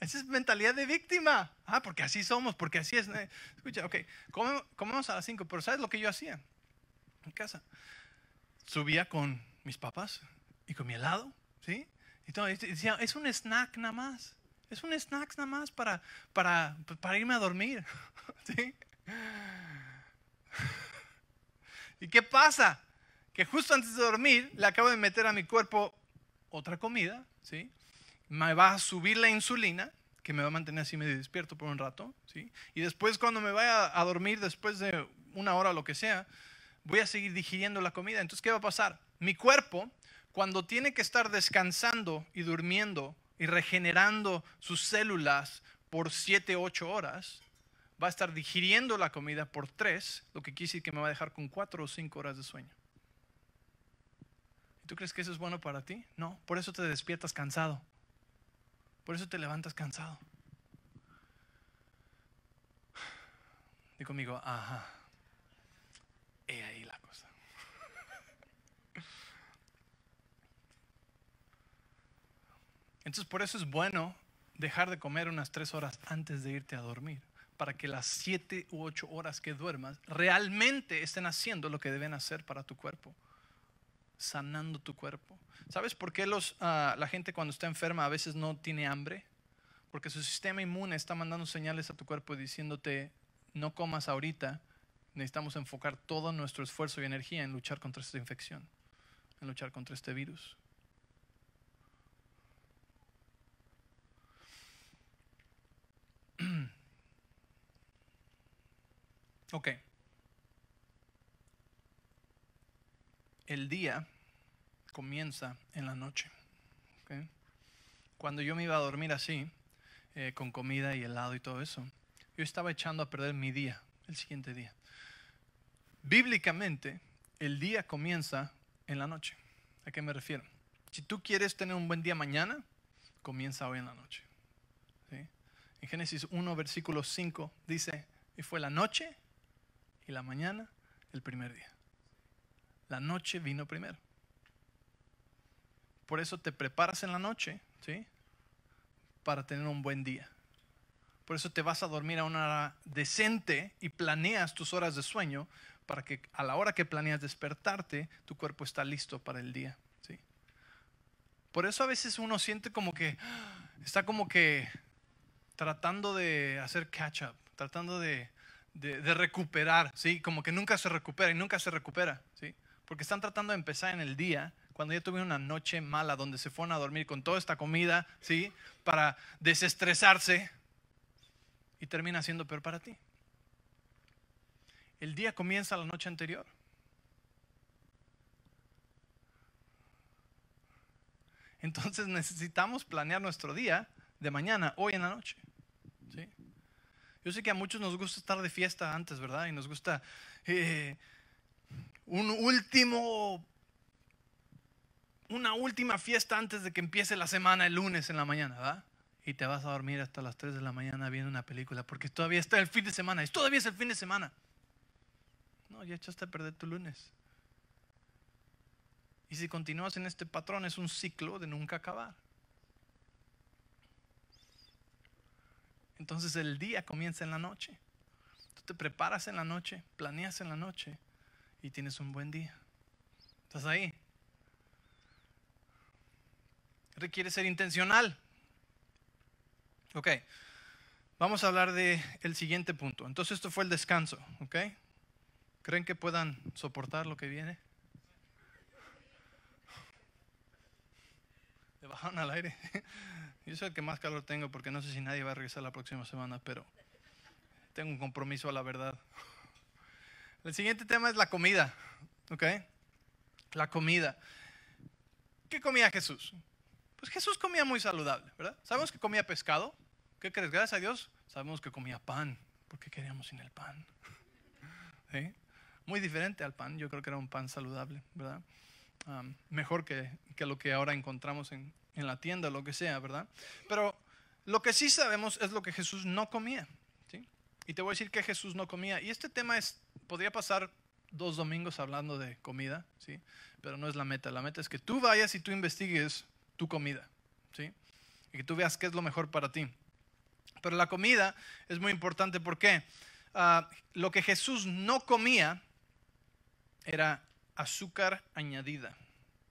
Esa es mentalidad de víctima. Ah, porque así somos, porque así es. Escucha, ok, comemos a las cinco, pero ¿sabes lo que yo hacía en casa? Subía con mis papás y con mi helado, ¿sí? Y todo, decía, es un snack nada más. Es un snack nada más para, para, para irme a dormir, ¿sí? ¿Y qué pasa? Que justo antes de dormir le acabo de meter a mi cuerpo otra comida, ¿sí? Me va a subir la insulina, que me va a mantener así medio despierto por un rato, ¿sí? Y después cuando me vaya a dormir, después de una hora o lo que sea, voy a seguir digiriendo la comida. Entonces, ¿qué va a pasar? Mi cuerpo, cuando tiene que estar descansando y durmiendo y regenerando sus células por 7, 8 horas, va a estar digiriendo la comida por tres, lo que quiere decir que me va a dejar con cuatro o cinco horas de sueño. ¿Tú crees que eso es bueno para ti? No, por eso te despiertas cansado. Por eso te levantas cansado. Dí conmigo, ajá. He ahí la cosa. Entonces por eso es bueno dejar de comer unas tres horas antes de irte a dormir para que las siete u ocho horas que duermas realmente estén haciendo lo que deben hacer para tu cuerpo, sanando tu cuerpo. ¿Sabes por qué los, ah, la gente cuando está enferma a veces no tiene hambre? Porque su sistema inmune está mandando señales a tu cuerpo diciéndote, no comas ahorita, necesitamos enfocar todo nuestro esfuerzo y energía en luchar contra esta infección, en luchar contra este virus. Ok. El día comienza en la noche. ¿ok? Cuando yo me iba a dormir así, eh, con comida y helado y todo eso, yo estaba echando a perder mi día, el siguiente día. Bíblicamente, el día comienza en la noche. ¿A qué me refiero? Si tú quieres tener un buen día mañana, comienza hoy en la noche. En Génesis 1, versículo 5 dice, y fue la noche y la mañana el primer día. La noche vino primero. Por eso te preparas en la noche, ¿sí? Para tener un buen día. Por eso te vas a dormir a una hora decente y planeas tus horas de sueño para que a la hora que planeas despertarte, tu cuerpo está listo para el día. ¿sí? Por eso a veces uno siente como que está como que tratando de hacer catch up, tratando de, de, recuperar, ¿sí? Como que nunca se recupera y nunca se recupera, ¿sí? Porque están tratando de empezar en el día cuando ya tuvieron una noche mala donde se fueron a dormir con toda esta comida, ¿sí? Para desestresarse y termina siendo peor para ti. El día comienza la noche anterior. Entonces necesitamos planear nuestro día de mañana, hoy en la noche. ¿sí? Yo sé que a muchos nos gusta estar de fiesta antes, ¿verdad? Y nos gusta eh, un último, una última fiesta antes de que empiece la semana el lunes en la mañana, ¿verdad? Y te vas a dormir hasta las 3 de la mañana viendo una película porque todavía está el fin de semana. Es todavía es el fin de semana. No, ya echaste a perder tu lunes. Y si continúas en este patrón es un ciclo de nunca acabar. Entonces el día comienza en la noche. Tú te preparas en la noche, planeas en la noche y tienes un buen día. ¿Estás ahí? Requiere ser intencional. Ok, vamos a hablar del el siguiente punto. Entonces esto fue el descanso, ¿ok? ¿Creen que puedan soportar lo que viene? ¿Le bajaron al aire? Yo soy el que más calor tengo porque no sé si nadie va a regresar la próxima semana, pero tengo un compromiso a la verdad. El siguiente tema es la comida, ¿ok? La comida. ¿Qué comía Jesús? Pues Jesús comía muy saludable, ¿verdad? Sabemos que comía pescado. ¿Qué crees? Gracias a Dios sabemos que comía pan. ¿Por qué queríamos sin el pan? ¿Sí? Muy diferente al pan. Yo creo que era un pan saludable, ¿verdad? Um, mejor que, que, lo que ahora encontramos en, en la tienda, lo que sea, ¿verdad? Pero lo que sí sabemos es lo que Jesús no comía. ¿sí? Y te voy a decir que Jesús no comía. Y este tema es, podría pasar dos domingos hablando de comida, ¿sí? pero no es la meta. La meta es que tú vayas y tú investigues tu comida, ¿sí? Y que tú veas qué es lo mejor para ti. Pero la comida es muy importante porque uh, lo que Jesús no comía era azúcar añadida.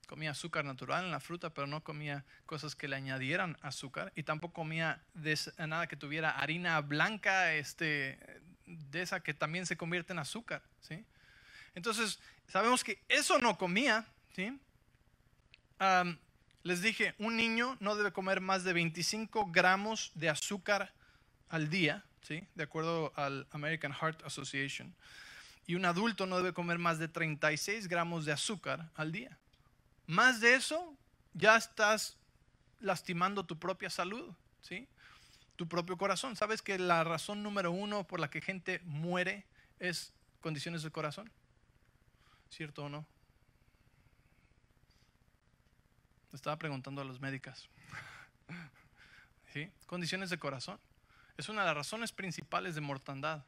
Comía azúcar natural en la fruta, pero no comía cosas que le añadieran azúcar y tampoco comía nada que tuviera harina blanca, este, de esa que también se convierte en azúcar, ¿sí? Entonces, sabemos que eso no comía, ¿sí? Les dije, un niño no debe comer más de 25 gramos de azúcar al día, ¿sí? de acuerdo al American Heart Association. Y un adulto no debe comer más de 36 gramos de azúcar al día. Más de eso, ya estás lastimando tu propia salud, ¿sí? tu propio corazón. ¿Sabes que la razón número uno por la que gente muere es condiciones del corazón? ¿Cierto o no? Estaba preguntando a los médicos. ¿Sí? Condiciones de corazón. Es una de las razones principales de mortandad.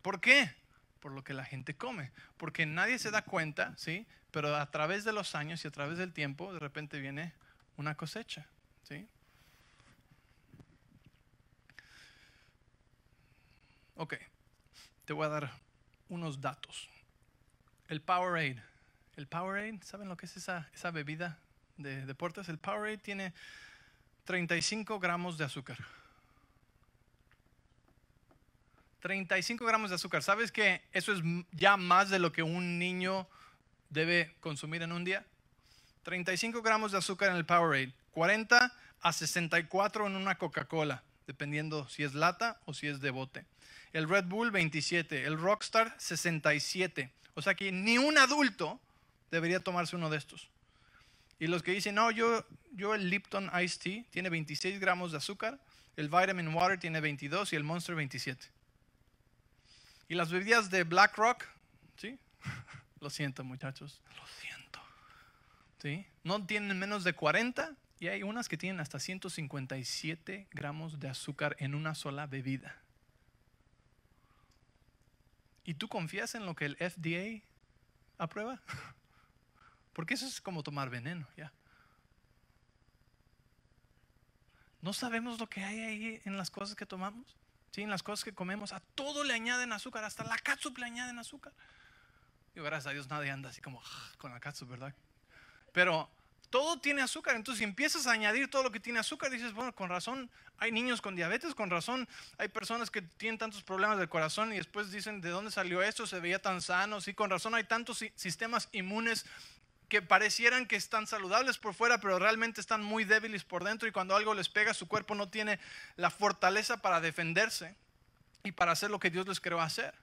¿Por qué? Por lo que la gente come. Porque nadie se da cuenta, ¿sí? Pero a través de los años y a través del tiempo, de repente viene una cosecha, ¿sí? Ok, te voy a dar unos datos. El Powerade el Powerade, ¿saben lo que es esa, esa bebida de deportes? El Powerade tiene 35 gramos de azúcar. 35 gramos de azúcar. ¿Sabes que eso es ya más de lo que un niño debe consumir en un día? 35 gramos de azúcar en el Powerade. 40 a 64 en una Coca-Cola, dependiendo si es lata o si es de bote. El Red Bull 27, el Rockstar 67. O sea que ni un adulto debería tomarse uno de estos. Y los que dicen, no, yo, yo el Lipton Ice Tea tiene 26 gramos de azúcar, el Vitamin Water tiene 22 y el Monster 27. Y las bebidas de Black Rock, ¿sí? Lo siento muchachos, lo siento. ¿Sí? No tienen menos de 40 y hay unas que tienen hasta 157 gramos de azúcar en una sola bebida. ¿Y tú confías en lo que el FDA aprueba? Porque eso es como tomar veneno, ya. No sabemos lo que hay ahí en las cosas que tomamos, ¿sí? en las cosas que comemos. A todo le añaden azúcar, hasta la catsup le añaden azúcar. Y gracias a Dios nadie anda así como ah, con la catsup, ¿verdad? Pero todo tiene azúcar. Entonces, si empiezas a añadir todo lo que tiene azúcar, dices, bueno, con razón hay niños con diabetes, con razón hay personas que tienen tantos problemas del corazón y después dicen, ¿de dónde salió esto? Se veía tan sano. Sí, con razón hay tantos sistemas inmunes que parecieran que están saludables por fuera, pero realmente están muy débiles por dentro y cuando algo les pega, su cuerpo no tiene la fortaleza para defenderse y para hacer lo que Dios les creó hacer.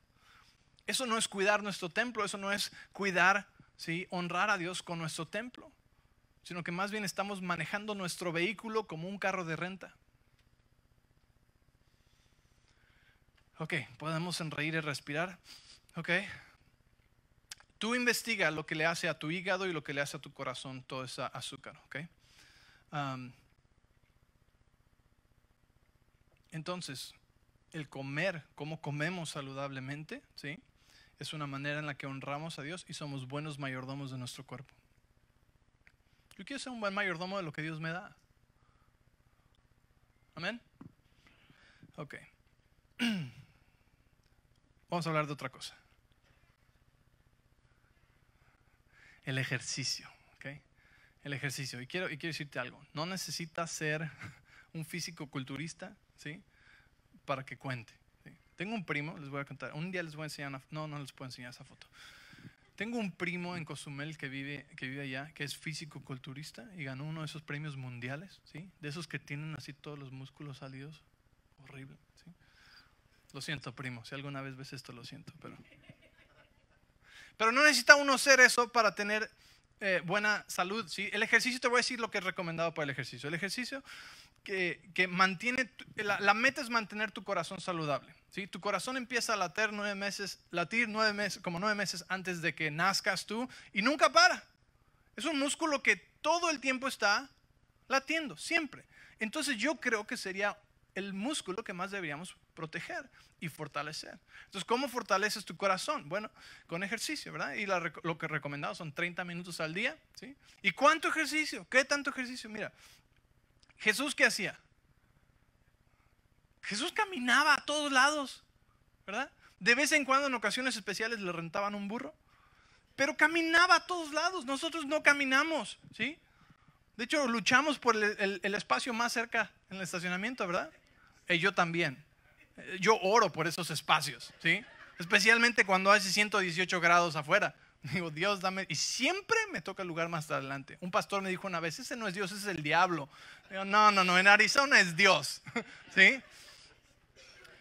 Eso no es cuidar nuestro templo, eso no es cuidar, ¿sí? honrar a Dios con nuestro templo sino que más bien estamos manejando nuestro vehículo como un carro de renta. Ok, podemos sonreír y respirar. Ok. Tú investiga lo que le hace a tu hígado y lo que le hace a tu corazón todo ese azúcar. Ok. entonces, el comer, cómo comemos saludablemente, ¿sí? Es una manera en la que honramos a Dios y somos buenos mayordomos de nuestro cuerpo. Yo quiero ser un buen mayordomo de lo que Dios me da. Amén. Ok. Vamos a hablar de otra cosa. El ejercicio. ¿ok? El ejercicio. Y quiero, y quiero decirte algo. No necesitas ser un físico culturista ¿sí? para que cuente. Tengo un primo, les voy a contar. Un día les voy a enseñar. no, no les puedo enseñar esa foto. Tengo un primo en Cozumel que vive, que vive allá, que es físico-culturista y ganó uno de esos premios mundiales, ¿sí? De esos que tienen así todos los músculos salidos. Horrible, ¿sí? Lo siento, primo, si alguna vez ves esto, lo siento, pero... Pero no necesita uno ser eso para tener eh, buena salud, ¿sí? El ejercicio, te voy a decir lo que es recomendado para el ejercicio. El ejercicio que, que mantiene, la, la meta es mantener tu corazón saludable. Tu corazón empieza a latir nueve meses, latir nueve meses, como nueve meses antes de que nazcas tú y nunca para. Es un músculo que todo el tiempo está latiendo, siempre. Entonces yo creo que sería el músculo que más deberíamos proteger y fortalecer. Entonces, ¿cómo fortaleces tu corazón? Bueno, con ejercicio, ¿verdad? Y lo que recomendado son 30 minutos al día, ¿sí? ¿Y cuánto ejercicio? ¿Qué tanto ejercicio? Mira, Jesús qué hacía? Jesús caminaba a todos lados, ¿verdad? De vez en cuando en ocasiones especiales le rentaban un burro, pero caminaba a todos lados. Nosotros no caminamos, ¿sí? De hecho, luchamos por el, espacio más cerca en el estacionamiento, ¿verdad? Y yo también. Yo oro por esos espacios, ¿sí? Especialmente cuando hace 118 grados afuera. Digo, Dios, dame. Y siempre me toca el lugar más adelante. Un pastor me dijo una vez: Ese no es Dios, ese es el diablo. Digo, no, no, no, en Arizona es Dios. ¿Sí?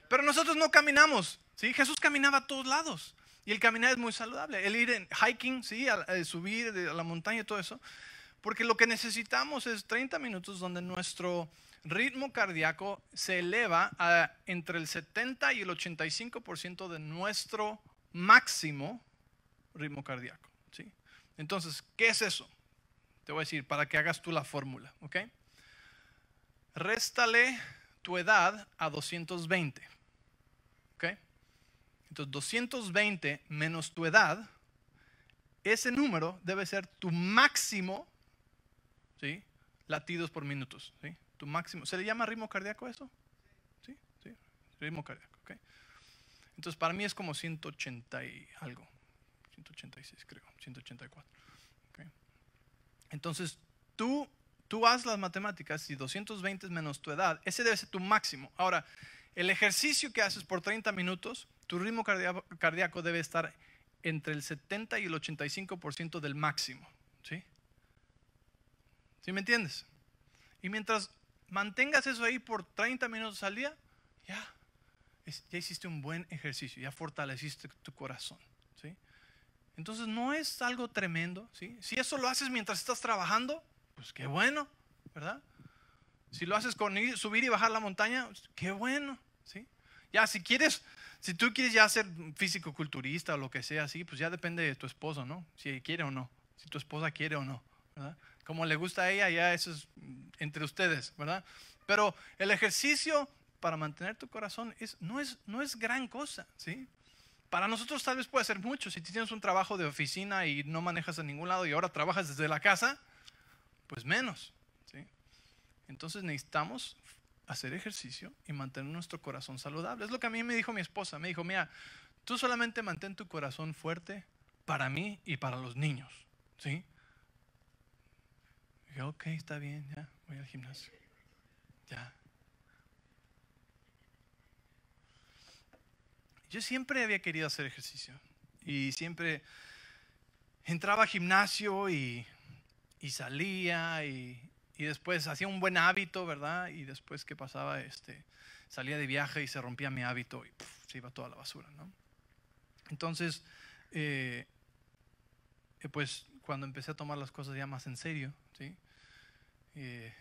Pero nosotros no caminamos, ¿sí? Jesús caminaba a todos lados. Y el caminar es muy saludable. El ir en hiking, ¿sí? A, subir a la montaña y todo eso. Porque lo que necesitamos es 30 minutos donde nuestro ritmo cardíaco se eleva a entre el 70 y el 85% de nuestro máximo ritmo cardíaco. Entonces, ¿qué es eso? Te voy a decir para que hagas tú la fórmula. ¿ok? Réstale tu edad a 220. Entonces, 220 menos tu edad, ese número debe ser tu máximo. Latidos por minutos. Tu máximo. ¿Se le llama ritmo cardíaco eso? Sí, sí, ritmo cardíaco, ¿ok? Entonces, para mí es como 180 y algo. 186 creo, 184. ¿okay? Entonces, tú, tú haz las matemáticas y 220 menos tu edad, ese debe ser tu máximo. Ahora, el ejercicio que haces por 30 minutos, tu ritmo cardíaco debe estar entre el 70 y el 85% del máximo. ¿Sí? ¿Sí me entiendes? Y mientras mantengas eso ahí por 30 minutos al día, ya, ya hiciste un buen ejercicio, ya fortaleciste tu corazón. ¿sí? Entonces no es algo tremendo, ¿sí? Si eso lo haces mientras estás trabajando, pues qué bueno, ¿verdad? Si lo haces con subir y bajar la montaña, pues, qué bueno, ¿sí? Ya, si quieres, si tú quieres ya ser físico-culturista o lo que sea así, pues ya depende de tu esposo, ¿no? Si quiere o no, si tu esposa quiere o no, ¿verdad? Como le gusta a ella, ya eso es entre ustedes, ¿verdad? Pero el ejercicio para mantener tu corazón es, no, es, no es gran cosa, ¿sí? Para nosotros tal vez puede ser mucho. Si tienes un trabajo de oficina y no manejas a ningún lado y ahora trabajas desde la casa, pues menos. ¿sí? Entonces necesitamos hacer ejercicio y mantener nuestro corazón saludable. Es lo que a mí me dijo mi esposa. Me dijo, mira, tú solamente mantén tu corazón fuerte para mí y para los niños. ¿Sí? Dije, ok, está bien, ya, voy al gimnasio. Ya. Yo siempre había querido hacer ejercicio y siempre entraba al gimnasio y, salía y, después hacía un buen hábito, ¿verdad? Y después que pasaba, este, salía de viaje y se rompía mi hábito y se iba toda la basura, ¿no? Entonces, eh, eh, pues cuando empecé a tomar las cosas ya más en serio, ¿sí? Eh,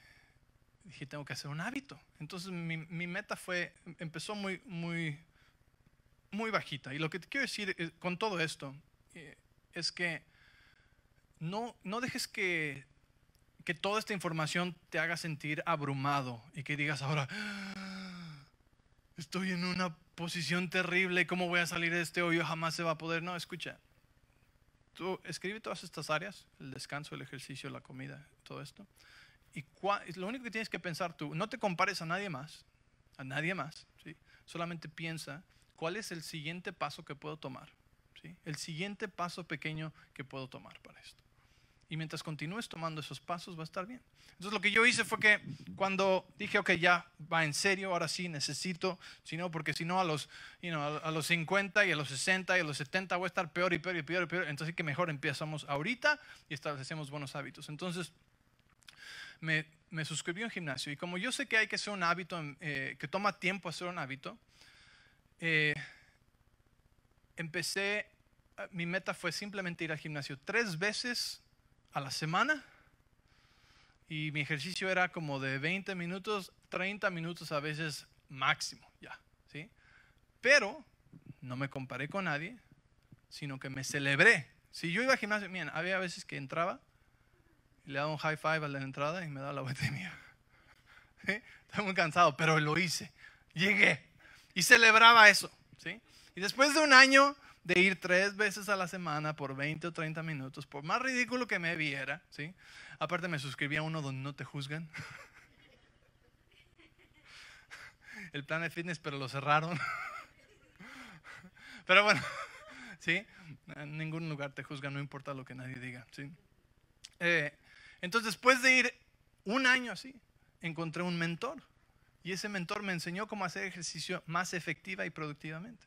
dije, tengo que hacer un hábito. Entonces mi, mi meta fue, empezó muy, muy muy bajita. Y lo que te quiero decir eh, con todo esto eh, es que no, no dejes que, que toda esta información te haga sentir abrumado y que digas ahora, ah, estoy en una posición terrible, ¿cómo voy a salir de este hoyo? Jamás se va a poder. No, escucha. Tú escribe todas estas áreas, el descanso, el ejercicio, la comida, todo esto. Y lo único que tienes que pensar tú, no te compares a nadie más, a nadie más, ¿sí? solamente piensa ¿cuál es el siguiente paso que puedo tomar? ¿Sí? El siguiente paso pequeño que puedo tomar para esto. Y mientras continúes tomando esos pasos va a estar bien. Entonces lo que yo hice fue que cuando dije, ok, ya va en serio, ahora sí necesito, sino porque si no a los, a los 50 y a los 60 y a los 70 voy a estar peor y peor y peor y peor. Entonces que mejor empezamos ahorita y establecemos buenos hábitos. Entonces me, suscribí a un gimnasio y como yo sé que hay que hacer un hábito, eh, que toma tiempo hacer un hábito, eh, empecé, eh, mi meta fue simplemente ir al gimnasio tres veces a la semana y mi ejercicio era como de 20 minutos, 30 minutos a veces máximo, ya, ¿sí? Pero no me comparé con nadie, sino que me celebré. Si yo iba al gimnasio, miren, había veces que entraba le daba un high five a la entrada y me daba la vuelta mía. Estaba muy cansado, pero lo hice. Llegué. Y celebraba eso. ¿sí? Y después de un año de ir tres veces a la semana por 20 o 30 minutos, por más ridículo que me viera, ¿sí? aparte me suscribí a uno donde no te juzgan. El plan de fitness, pero lo cerraron. Pero bueno, ¿sí? En ningún lugar te juzgan, no importa lo que nadie diga, ¿sí? Eh, entonces, después de ir un año así, encontré un mentor y ese mentor me enseñó cómo hacer ejercicio más efectiva y productivamente.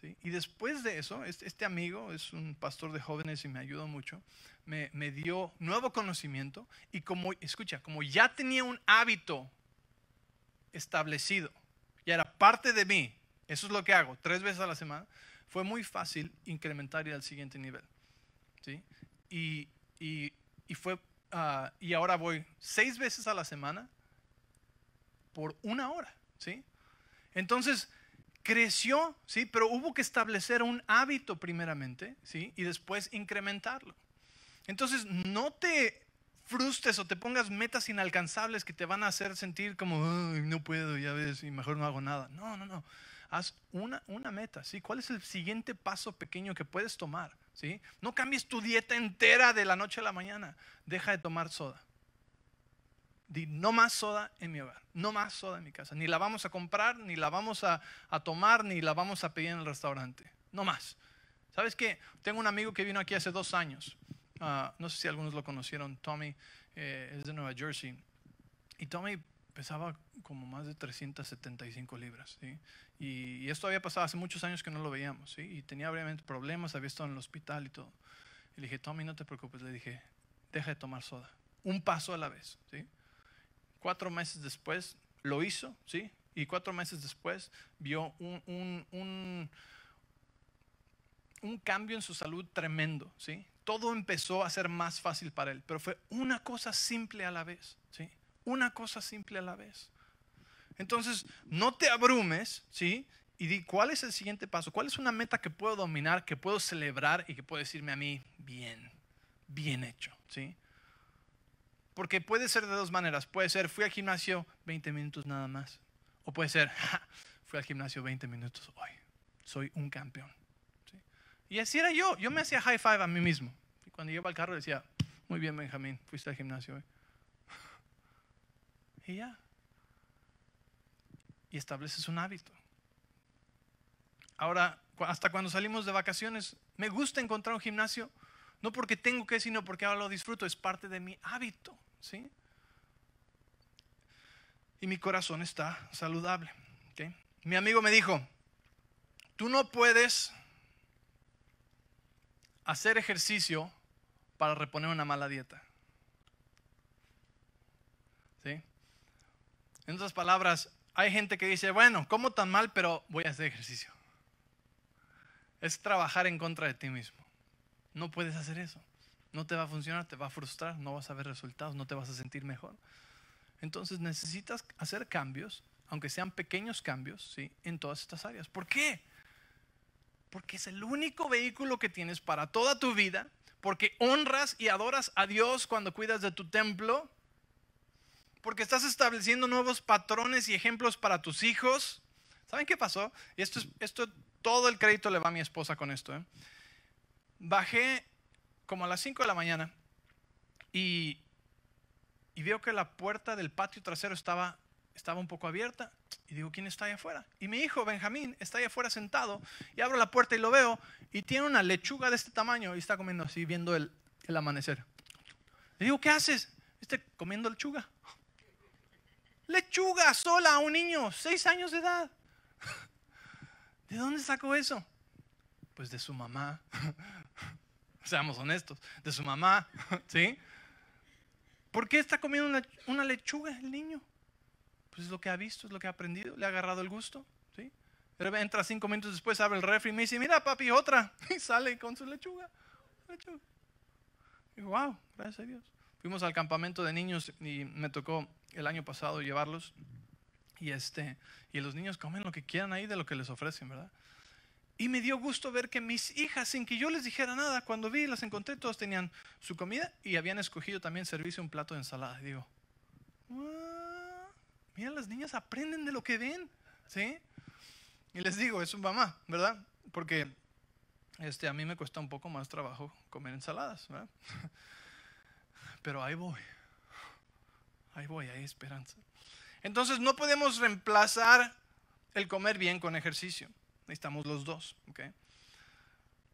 ¿sí? Y después de eso, este, este, amigo es un pastor de jóvenes y me ayudó mucho, me, me dio nuevo conocimiento y como, escucha, como ya tenía un hábito establecido, ya era parte de mí, eso es lo que hago tres veces a la semana, fue muy fácil incrementar y al siguiente nivel. ¿sí? Y, y, y, fue, ah, y ahora voy seis veces a la semana por una hora, ¿sí? Entonces, creció, ¿sí? Pero hubo que establecer un hábito primeramente, ¿sí? Y después incrementarlo. Entonces, no te frustres o te pongas metas inalcanzables que te van a hacer sentir como, no puedo, ya ves, y mejor no hago nada. No, no, no. Haz una, una meta, ¿sí? ¿Cuál es el siguiente paso pequeño que puedes tomar? ¿Sí? No cambies tu dieta entera de la noche a la mañana. Deja de tomar soda no más soda en mi hogar, no más soda en mi casa. Ni la vamos a comprar, ni la vamos a, tomar, ni la vamos a pedir en el restaurante. No más. ¿Sabes qué? Tengo un amigo que vino aquí hace dos años. Ah, no sé si algunos lo conocieron. Tommy eh, es de Nueva Jersey. Y Tommy pesaba como más de 375 libras. Y, esto había pasado hace muchos años que no lo veíamos. Y tenía obviamente problemas, había estado en el hospital y todo. Y le dije, Tommy, no te preocupes. Le dije, deja de tomar soda. Un paso a la vez. ¿sí? Cuatro meses después lo hizo, ¿sí? Y cuatro meses después vio un, un cambio en su salud tremendo, ¿sí? Todo empezó a ser más fácil para él, pero fue una cosa simple a la vez, ¿sí? Una cosa simple a la vez. Entonces, no te abrumes, ¿sí? Y di, ¿cuál es el siguiente paso? ¿Cuál es una meta que puedo dominar, que puedo celebrar y que puedo decirme a mí, bien, bien hecho, ¿sí? Porque puede ser de dos maneras. Puede ser, fui al gimnasio 20 minutos nada más. O puede ser, fui al gimnasio 20 minutos hoy. Soy un campeón. Y así era yo. Yo me hacía high five a mí mismo. Y cuando iba al carro decía, muy bien Benjamín, fuiste al gimnasio hoy. Y ya. Y estableces un hábito. Ahora, hasta cuando salimos de vacaciones, me gusta encontrar un gimnasio no porque tengo que, sino porque ahora lo disfruto. Es parte de mi hábito. ¿sí? Y mi corazón está saludable. Mi amigo me dijo, tú no puedes hacer ejercicio para reponer una mala dieta. ¿Sí? En otras palabras, hay gente que dice, bueno, como tan mal, pero voy a hacer ejercicio. Es trabajar en contra de ti mismo. No puedes hacer eso. No te va a funcionar, te va a frustrar, no vas a ver resultados, no te vas a sentir mejor. Entonces necesitas hacer cambios, aunque sean pequeños cambios, ¿sí? en todas estas áreas. ¿Por qué? Porque es el único vehículo que tienes para toda tu vida, porque honras y adoras a Dios cuando cuidas de tu templo, porque estás estableciendo nuevos patrones y ejemplos para tus hijos. ¿Saben qué pasó? Y esto, es, esto todo el crédito le va a mi esposa con esto. ¿eh? bajé como a las 5 de la mañana y, y, veo que la puerta del patio trasero estaba, estaba un poco abierta. Y digo, ¿quién está ahí afuera? Y mi hijo Benjamín está ahí afuera sentado. Y abro la puerta y lo veo. Y tiene una lechuga de este tamaño y está comiendo así, viendo el, el amanecer. Le digo, ¿qué haces? Está comiendo lechuga. Lechuga sola a un niño, seis años de edad. ¿De dónde sacó eso? Pues de su mamá. Seamos honestos, de su mamá, ¿sí? ¿Por qué está comiendo una, lechuga el niño? Pues es lo que ha visto, es lo que ha aprendido, le ha agarrado el gusto, ¿sí? Pero entra cinco minutos después, abre el refri y me dice, mira papi, otra. Y sale con su lechuga. lechuga. Y wow, gracias a Dios. Fuimos al campamento de niños y me tocó el año pasado llevarlos. Y, este, y los niños comen lo que quieran ahí de lo que les ofrecen, ¿verdad? Y me dio gusto ver que mis hijas, sin que yo les dijera nada, cuando vi, las encontré, todos tenían su comida y habían escogido también servirse un plato de ensalada. Y digo, mira, las niñas aprenden de lo que ven, ¿sí? Y les digo, es un mamá, ¿verdad? Porque este, a mí me cuesta un poco más trabajo comer ensaladas, ¿verdad? Pero ahí voy, ahí voy, hay esperanza. Entonces no podemos reemplazar el comer bien con ejercicio. Necesitamos los dos. ¿okay?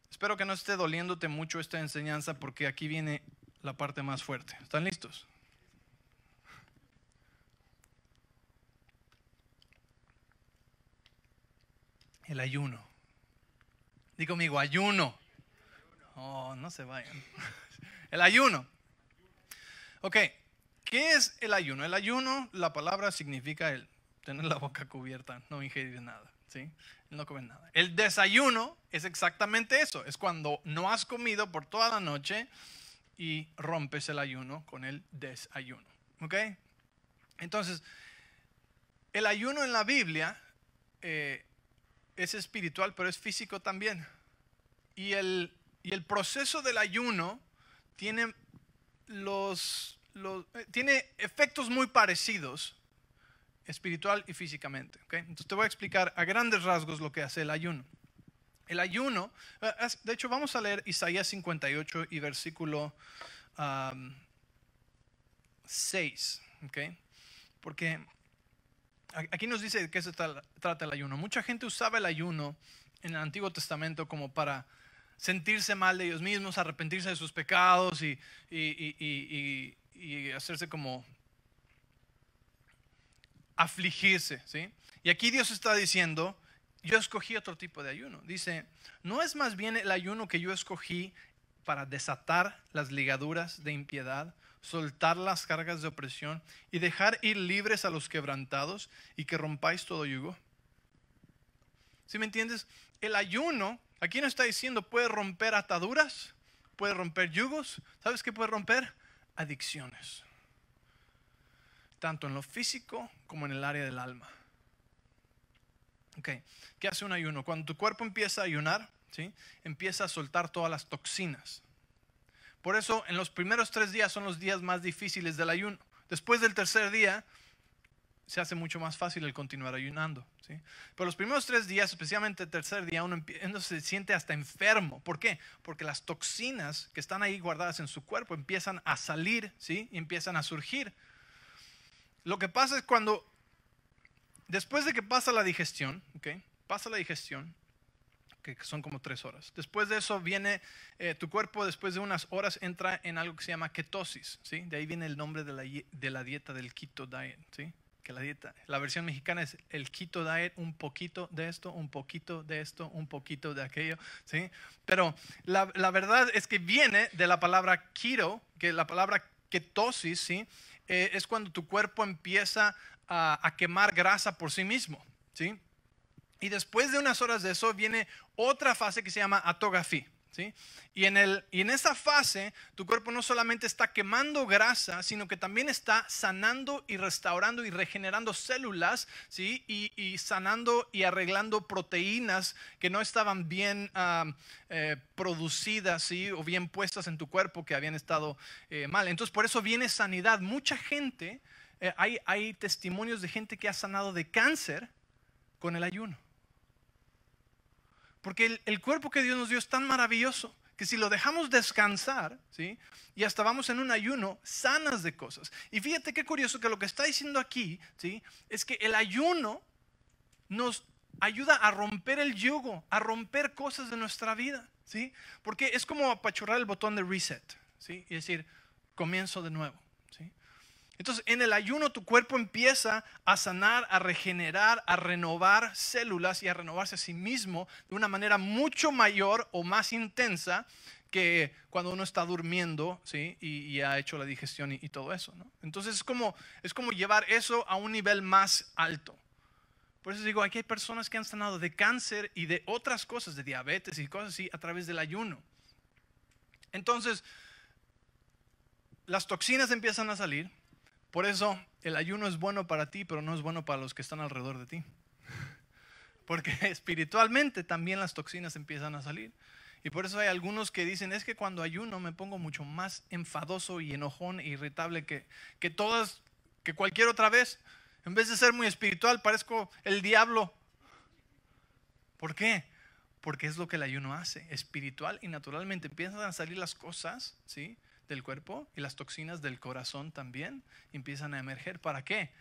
Espero que no esté doliéndote mucho esta enseñanza porque aquí viene la parte más fuerte. ¿Están listos? El ayuno. Digo conmigo, ayuno. Oh, no se vayan. El ayuno. Ok, ¿qué es el ayuno? El ayuno, la palabra significa el tener la boca cubierta, no ingerir nada. ¿sí? No comen nada. El desayuno es exactamente eso, es cuando no has comido por toda la noche y rompes el ayuno con el desayuno. ¿Ok? Entonces, el ayuno en la Biblia eh, es espiritual, pero es físico también. Y el, y el proceso del ayuno tiene, los, eh, tiene efectos muy parecidos espiritual y físicamente. Entonces te voy a explicar a grandes rasgos lo que hace el ayuno. El ayuno, eh, de hecho vamos a leer Isaías 58 y versículo 6, porque aquí nos dice de qué se trata el ayuno. Mucha gente usaba el ayuno en el Antiguo Testamento como para sentirse mal de ellos mismos, arrepentirse de sus pecados y, y hacerse como afligirse, ¿sí? Y aquí Dios está diciendo, yo escogí otro tipo de ayuno. Dice, no es más bien el ayuno que yo escogí para desatar las ligaduras de impiedad, soltar las cargas de opresión y dejar ir libres a los quebrantados y que rompáis todo yugo. ¿Sí me entiendes? El ayuno Aquí no está diciendo puede romper ataduras, puede romper yugos. ¿Sabes qué puede romper? Adicciones. Tanto en lo físico como en el área del alma. Ok, ¿qué hace un ayuno? Cuando tu cuerpo empieza a ayunar, ¿sí? empieza a soltar todas las toxinas. Por eso en los primeros tres días son los días más difíciles del ayuno. Después del tercer día se hace mucho más fácil el continuar ayunando. ¿sí? Pero los primeros tres días, especialmente el tercer día, uno, se siente hasta enfermo. ¿Por qué? Porque las toxinas que están ahí guardadas en su cuerpo empiezan a salir ¿sí? y empiezan a surgir. Lo que pasa es cuando, después de que pasa la digestión, ¿okay? pasa la digestión, que son como tres horas. Después de eso viene, eh, tu cuerpo después de unas horas entra en algo que se llama ketosis, ¿sí? De ahí viene el nombre de la, de la dieta del keto diet, ¿sí? La dieta, la versión mexicana es el keto diet, un poquito de esto, un poquito de esto, un poquito de aquello, ¿sí? Pero la, la verdad es que viene de la palabra keto, que la palabra ketosis, ¿sí? Eh, es cuando tu cuerpo empieza a, a quemar grasa por sí mismo, ¿sí? Y después de unas horas de eso viene otra fase que se llama atogafí. Y, en el, y en esa fase tu cuerpo no solamente está quemando grasa, sino que también está sanando y restaurando y regenerando células, ¿sí? y, sanando y arreglando proteínas que no estaban bien eh, producidas ¿sí? o bien puestas en tu cuerpo que habían estado eh, mal. Entonces por eso viene sanidad. Mucha gente, eh, hay, hay testimonios de gente que ha sanado de cáncer con el ayuno. Porque el, cuerpo que Dios nos dio es tan maravilloso que si lo dejamos descansar, ¿sí? Y hasta vamos en un ayuno, sanas de cosas. Y fíjate qué curioso que lo que está diciendo aquí, ¿sí? Es que el ayuno nos ayuda a romper el yugo, a romper cosas de nuestra vida, ¿sí? Porque es como apachurrar el botón de reset, ¿sí? Y decir, comienzo de nuevo. Entonces, en el ayuno tu cuerpo empieza a sanar, a regenerar, a renovar células y a renovarse a sí mismo de una manera mucho mayor o más intensa que cuando uno está durmiendo ¿sí? y, ha hecho la digestión y, todo eso. Entonces es como, es como llevar eso a un nivel más alto. Por eso digo, aquí hay personas que han sanado de cáncer y de otras cosas, de diabetes y cosas así, a través del ayuno. Entonces, las toxinas empiezan a salir, por eso el ayuno es bueno para ti, pero no es bueno para los que están alrededor de ti. Porque espiritualmente también las toxinas empiezan a salir. Y por eso hay algunos que dicen, es que cuando ayuno me pongo mucho más enfadoso y enojón e irritable que, que todas, que cualquier otra vez. En vez de ser muy espiritual, parezco el diablo. ¿Por qué? Porque es lo que el ayuno hace, espiritual y naturalmente empiezan a salir las cosas, ¿sí? Del cuerpo y las toxinas del corazón también empiezan a emerger. ¿Para qué?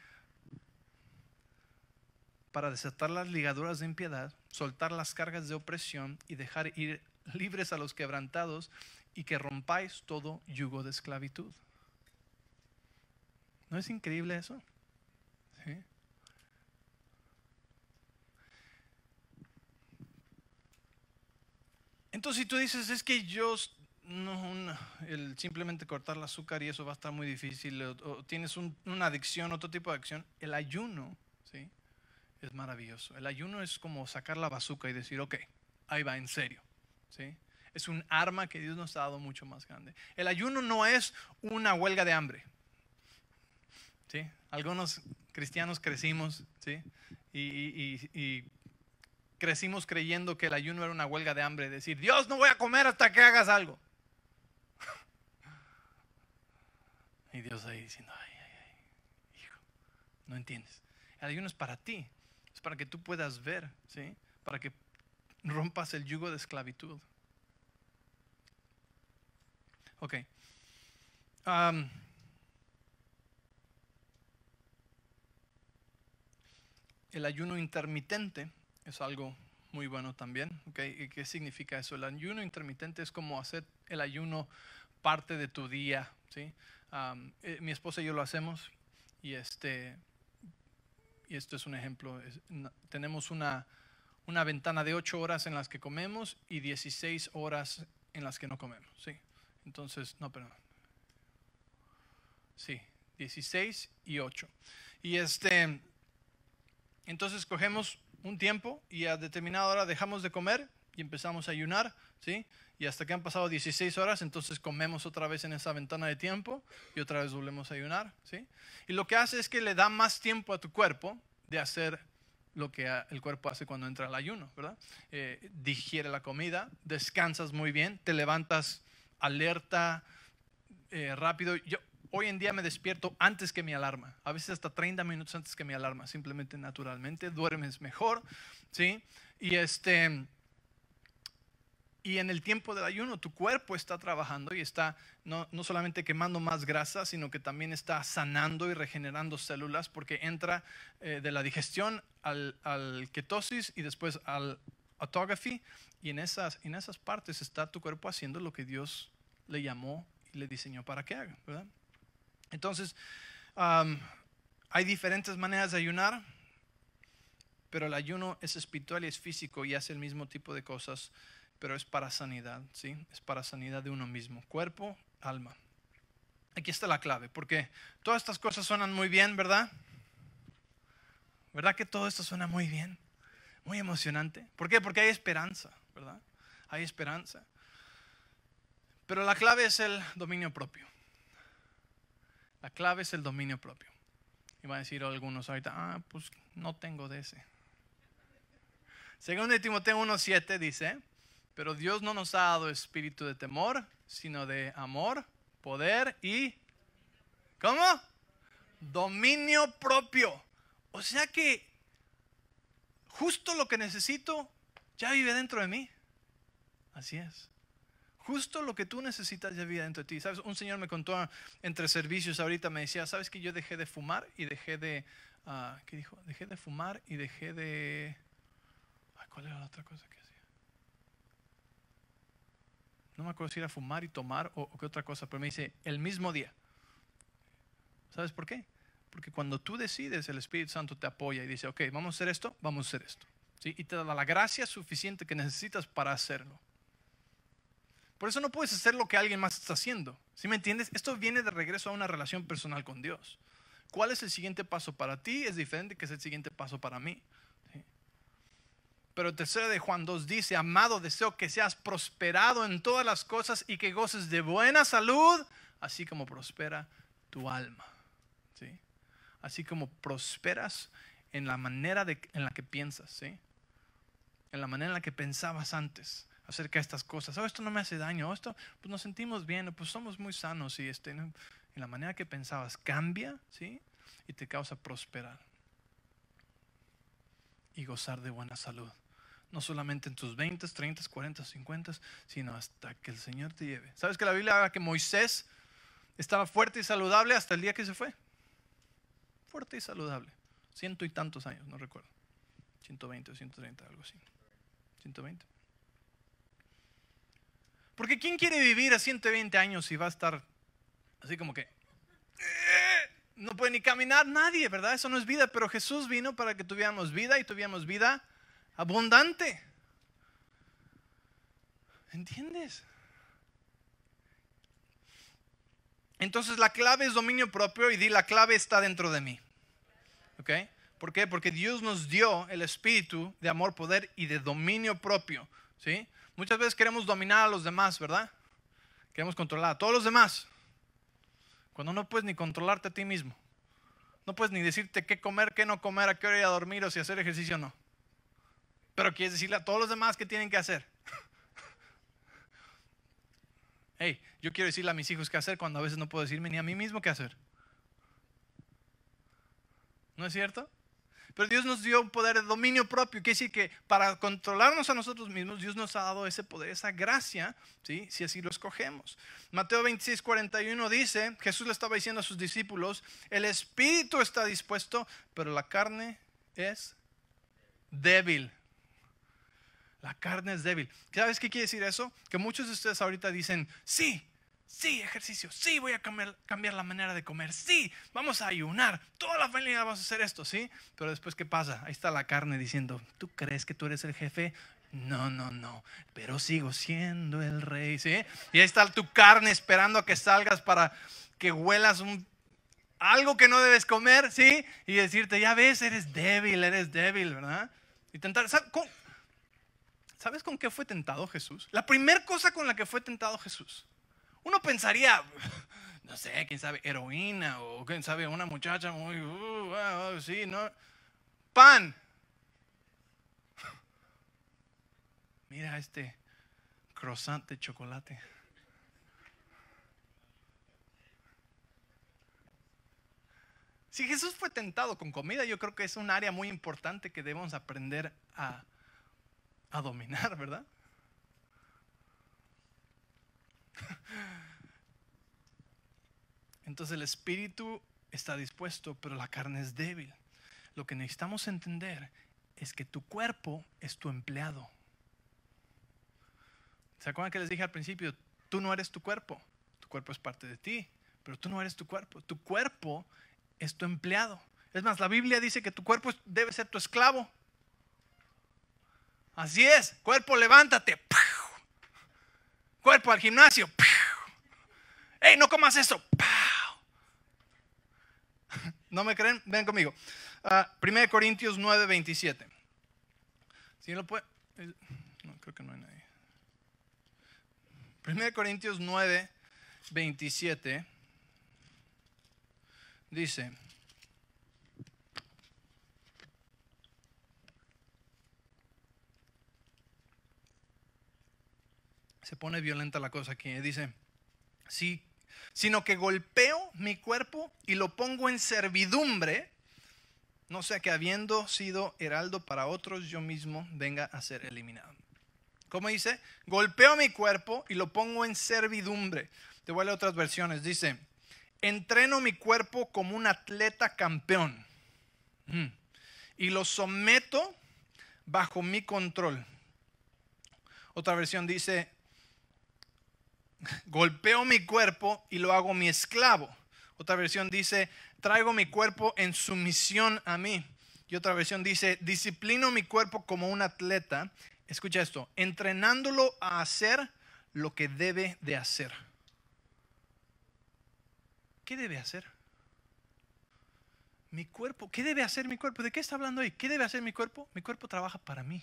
Para desatar las ligaduras de impiedad, soltar las cargas de opresión y dejar ir libres a los quebrantados y que rompáis todo yugo de esclavitud. ¿No es increíble eso? Entonces, si tú dices, es que yo no, el simplemente cortar el azúcar y eso va a estar muy difícil, o, tienes una adicción, otro tipo de adicción, el ayuno, ¿sí? Es maravilloso. El ayuno es como sacar la bazuca y decir, ok, ahí va, en serio, ¿sí? Es un arma que Dios nos ha dado mucho más grande. El ayuno no es una huelga de hambre, ¿sí? Algunos cristianos crecimos, ¿sí? y crecimos creyendo que el ayuno era una huelga de hambre, decir, Dios, no voy a comer hasta que hagas algo. Y Dios ahí diciendo, ay, ay, ay, hijo, no entiendes. El ayuno es para ti, es para que tú puedas ver, ¿sí? Para que rompas el yugo de esclavitud. Ok. el ayuno intermitente es algo muy bueno también. ¿Y qué significa eso? El ayuno intermitente es como hacer el ayuno parte de tu día. ¿sí? Eh, mi esposa y yo lo hacemos y este y esto es un ejemplo. tenemos una, una ventana de 8 horas en las que comemos y 16 horas en las que no comemos. ¿sí? Entonces, no, perdón. Sí, 16 y 8. Y este, entonces cogemos un tiempo y a determinada hora dejamos de comer y empezamos a ayunar, ¿sí? Y hasta que han pasado 16 horas, entonces comemos otra vez en esa ventana de tiempo y otra vez volvemos a ayunar, ¿sí? Y lo que hace es que le da más tiempo a tu cuerpo de hacer lo que el cuerpo hace cuando entra al ayuno, ¿verdad? Eh, digiere la comida, descansas muy bien, te levantas alerta, eh, rápido. Yo hoy en día me despierto antes que mi alarma, a veces hasta 30 minutos antes que mi alarma, simplemente naturalmente, duermes mejor, ¿sí? Y este... Y en el tiempo del ayuno tu cuerpo está trabajando y está no, no, solamente quemando más grasa, sino que también está sanando y regenerando células porque entra eh, de la digestión al, al, ketosis y después al autography y en esas, en esas partes está tu cuerpo haciendo lo que Dios le llamó y le diseñó para que haga, ¿verdad? Entonces, hay diferentes maneras de ayunar, pero el ayuno es espiritual y es físico y hace el mismo tipo de cosas, pero es para sanidad, ¿sí? Es para sanidad de uno mismo, cuerpo, alma. Aquí está la clave, porque todas estas cosas suenan muy bien, ¿verdad? ¿Verdad que todo esto suena muy bien? Muy emocionante. ¿Por qué? Porque hay esperanza, ¿verdad? Hay esperanza. Pero la clave es el dominio propio. La clave es el dominio propio. Y van a decir algunos ahorita, ah, pues no tengo de ese. Según de Timoteo 1.7 dice, pero Dios no nos ha dado espíritu de temor, sino de amor, poder y... ¿Cómo? Dominio propio. O sea que justo lo que necesito ya vive dentro de mí. Así es justo lo que tú necesitas de vida dentro de ti. ¿Sabes? Un señor me contó entre servicios ahorita, me decía, ¿sabes que yo dejé de fumar y dejé de... Uh, ¿Qué dijo? Dejé de fumar y dejé de... ¿Cuál era la otra cosa que hacía? No me acuerdo si era fumar y tomar o, o qué otra cosa, pero me dice, el mismo día. ¿Sabes por qué? Porque cuando tú decides, el Espíritu Santo te apoya y dice, ok, vamos a hacer esto, vamos a hacer esto. ¿Sí? Y te da la gracia suficiente que necesitas para hacerlo. Por eso no puedes hacer lo que alguien más está haciendo. ¿Sí me entiendes? Esto viene de regreso a una relación personal con Dios. ¿Cuál es el siguiente paso para ti? Es diferente que es el siguiente paso para mí. Pero el tercero de Juan 2 dice, amado, deseo que seas prosperado en todas las cosas y que goces de buena salud, así como prospera tu alma. ¿Sí? Así como prosperas en la manera en la que piensas, ¿sí? en la manera en la que pensabas antes acerca de estas cosas. Oh, esto no me hace daño. Oh, esto, pues nos sentimos bien. Pues somos muy sanos y este, en la manera que pensabas cambia, ¿sí? Y te causa prosperar y gozar de buena salud. No solamente en tus 20, 30, 40, 50, sino hasta que el Señor te lleve. ¿Sabes que la Biblia habla que Moisés estaba fuerte y saludable hasta el día que se fue? Fuerte y saludable. Ciento y tantos años, no recuerdo. 120 o 130, algo así. 120. Porque ¿quién quiere vivir a 120 años y va a estar así como que... Eh, no puede ni caminar nadie, ¿verdad? Eso no es vida, pero Jesús vino para que tuviéramos vida y tuviéramos vida abundante. ¿Entiendes? Entonces la clave es dominio propio y di la clave está dentro de mí. ¿Ok? ¿Por qué? Porque Dios nos dio el espíritu de amor, poder y de dominio propio. ¿Sí? Muchas veces queremos dominar a los demás, ¿verdad? Queremos controlar a todos los demás. Cuando no puedes ni controlarte a ti mismo. No puedes ni decirte qué comer, qué no comer, a qué hora ir a dormir o si hacer ejercicio o no. Pero quieres decirle a todos los demás qué tienen que hacer. Hey, yo quiero decirle a mis hijos qué hacer cuando a veces no puedo decirme ni a mí mismo qué hacer. ¿No es cierto? Pero Dios nos dio un poder de dominio propio. Quiere decir que para controlarnos a nosotros mismos, Dios nos ha dado ese poder, esa gracia, ¿sí? si así lo escogemos. Mateo 26, 41 dice, Jesús le estaba diciendo a sus discípulos, el espíritu está dispuesto, pero la carne es débil. La carne es débil. ¿Sabes qué quiere decir eso? Que muchos de ustedes ahorita dicen, sí, Sí, ejercicio. Sí, voy a cambiar, la manera de comer. Sí, vamos a ayunar. Toda la familia vamos a hacer esto, ¿sí? Pero después, ¿qué pasa? Ahí está la carne diciendo, ¿tú crees que tú eres el jefe? No, no, no. Pero sigo siendo el rey, ¿sí? Y ahí está tu carne esperando a que salgas para que huelas un, algo que no debes comer, ¿sí? Y decirte, ya ves, eres débil, eres débil, ¿verdad? Y tentar, ¿Sabes con qué fue tentado Jesús? La primera cosa con la que fue tentado Jesús. Uno pensaría, no sé, quién sabe, heroína o quién sabe, una muchacha muy, uh, sí, ¿no? Pan. Mira este croissant de chocolate. Si Jesús fue tentado con comida, yo creo que es un área muy importante que debemos aprender a, a dominar, ¿verdad? Entonces el espíritu está dispuesto, pero la carne es débil. Lo que necesitamos entender es que tu cuerpo es tu empleado. ¿Se acuerdan que les dije al principio? Tú no eres tu cuerpo. Tu cuerpo es parte de ti, pero tú no eres tu cuerpo. Tu cuerpo es tu empleado. Es más, la Biblia dice que tu cuerpo debe ser tu esclavo. Así es, cuerpo, levántate. Cuerpo al gimnasio. ¡Ey, no comas eso! ¿No me creen? Ven conmigo. 1 ah, Corintios 9, 27. ¿Sí lo puede? No, creo que no hay nadie. 1 Corintios 9, 27 dice, se pone violenta la cosa aquí, dice, sí, sino que golpeo mi cuerpo y lo pongo en servidumbre, no sea que habiendo sido heraldo para otros, yo mismo venga a ser eliminado. ¿Cómo dice? Golpeo mi cuerpo y lo pongo en servidumbre. Te voy a otras versiones. Dice, entreno mi cuerpo como un atleta campeón mm. y lo someto bajo mi control. Otra versión dice, golpeo mi cuerpo y lo hago mi esclavo. Otra versión dice, traigo mi cuerpo en sumisión a mí. Y otra versión dice, disciplino mi cuerpo como un atleta. Escucha esto, entrenándolo a hacer lo que debe de hacer. ¿Qué debe hacer? Mi cuerpo, ¿qué debe hacer mi cuerpo? ¿De qué está hablando ahí? ¿Qué debe hacer mi cuerpo? Mi cuerpo trabaja para mí.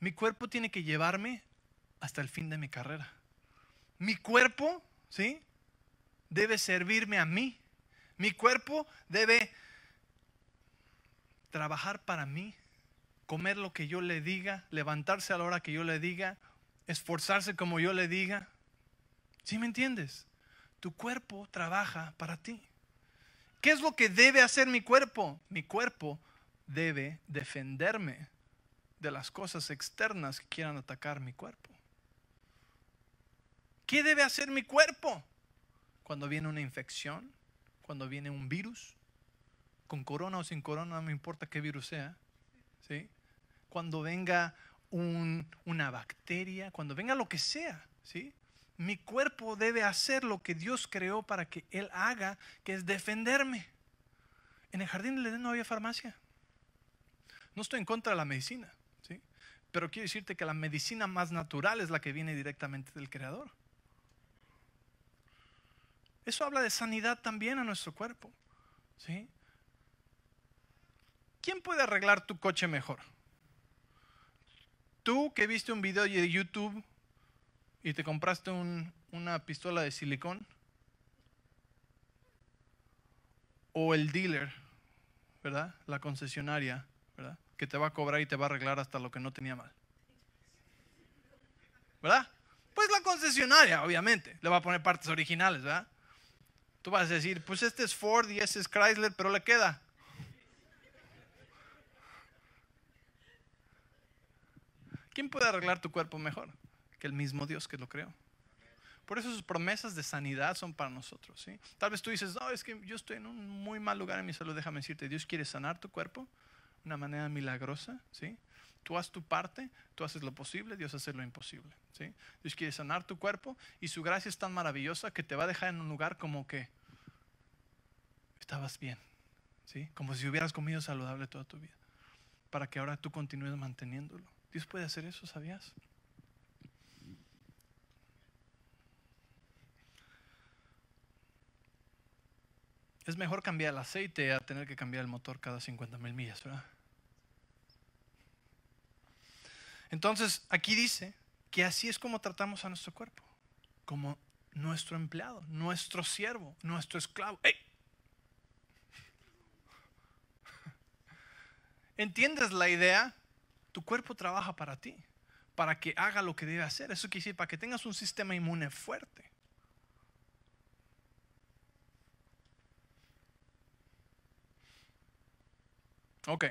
Mi cuerpo tiene que llevarme hasta el fin de mi carrera. Mi cuerpo, ¿sí? Debe servirme a mí. Mi cuerpo debe trabajar para mí, comer lo que yo le diga, levantarse a la hora que yo le diga, esforzarse como yo le diga. ¿Sí me entiendes? Tu cuerpo trabaja para ti. ¿Qué es lo que debe hacer mi cuerpo? Mi cuerpo debe defenderme de las cosas externas que quieran atacar mi cuerpo. ¿Qué debe hacer mi cuerpo? Cuando viene una infección, cuando viene un virus, con corona o sin corona, no me importa qué virus sea, ¿sí? Cuando venga una bacteria, cuando venga lo que sea, ¿sí? Mi cuerpo debe hacer lo que Dios creó para que Él haga, que es defenderme. En el jardín del Edén no había farmacia. No estoy en contra de la medicina, ¿sí? Pero quiero decirte que la medicina más natural es la que viene directamente del Creador. Eso habla de sanidad también a nuestro cuerpo. ¿sí? ¿Quién puede arreglar tu coche mejor? Tú que viste un video de YouTube y te compraste una pistola de silicón. O el dealer, ¿verdad? La concesionaria, ¿verdad? Que te va a cobrar y te va a arreglar hasta lo que no tenía mal. ¿Verdad? Pues la concesionaria, obviamente. Le va a poner partes originales, ¿verdad? Tú vas a decir, pues este es Ford y este es Chrysler, pero le queda. ¿Quién puede arreglar tu cuerpo mejor que el mismo Dios que lo creó? Por eso sus promesas de sanidad son para nosotros. ¿sí? Tal vez tú dices, no, es que yo estoy en un muy mal lugar en mi salud. Déjame decirte, Dios quiere sanar tu cuerpo de una manera milagrosa. ¿sí? Tú haces tu parte, tú haces lo posible, Dios hace lo imposible. ¿sí? Dios quiere sanar tu cuerpo y su gracia es tan maravillosa que te va a dejar en un lugar como que estabas bien, ¿sí? como si hubieras comido saludable toda tu vida, para que ahora tú continúes manteniéndolo. Dios puede hacer eso, ¿sabías? Es mejor cambiar el aceite a tener que cambiar el motor cada 50 mil millas, ¿verdad? Entonces, aquí dice que así es como tratamos a nuestro cuerpo, como nuestro empleado, nuestro siervo, nuestro esclavo. ¿Entiendes la idea? Tu cuerpo trabaja para ti, para que haga lo que debe hacer. Eso quiere decir, para que tengas un sistema inmune fuerte. Ok.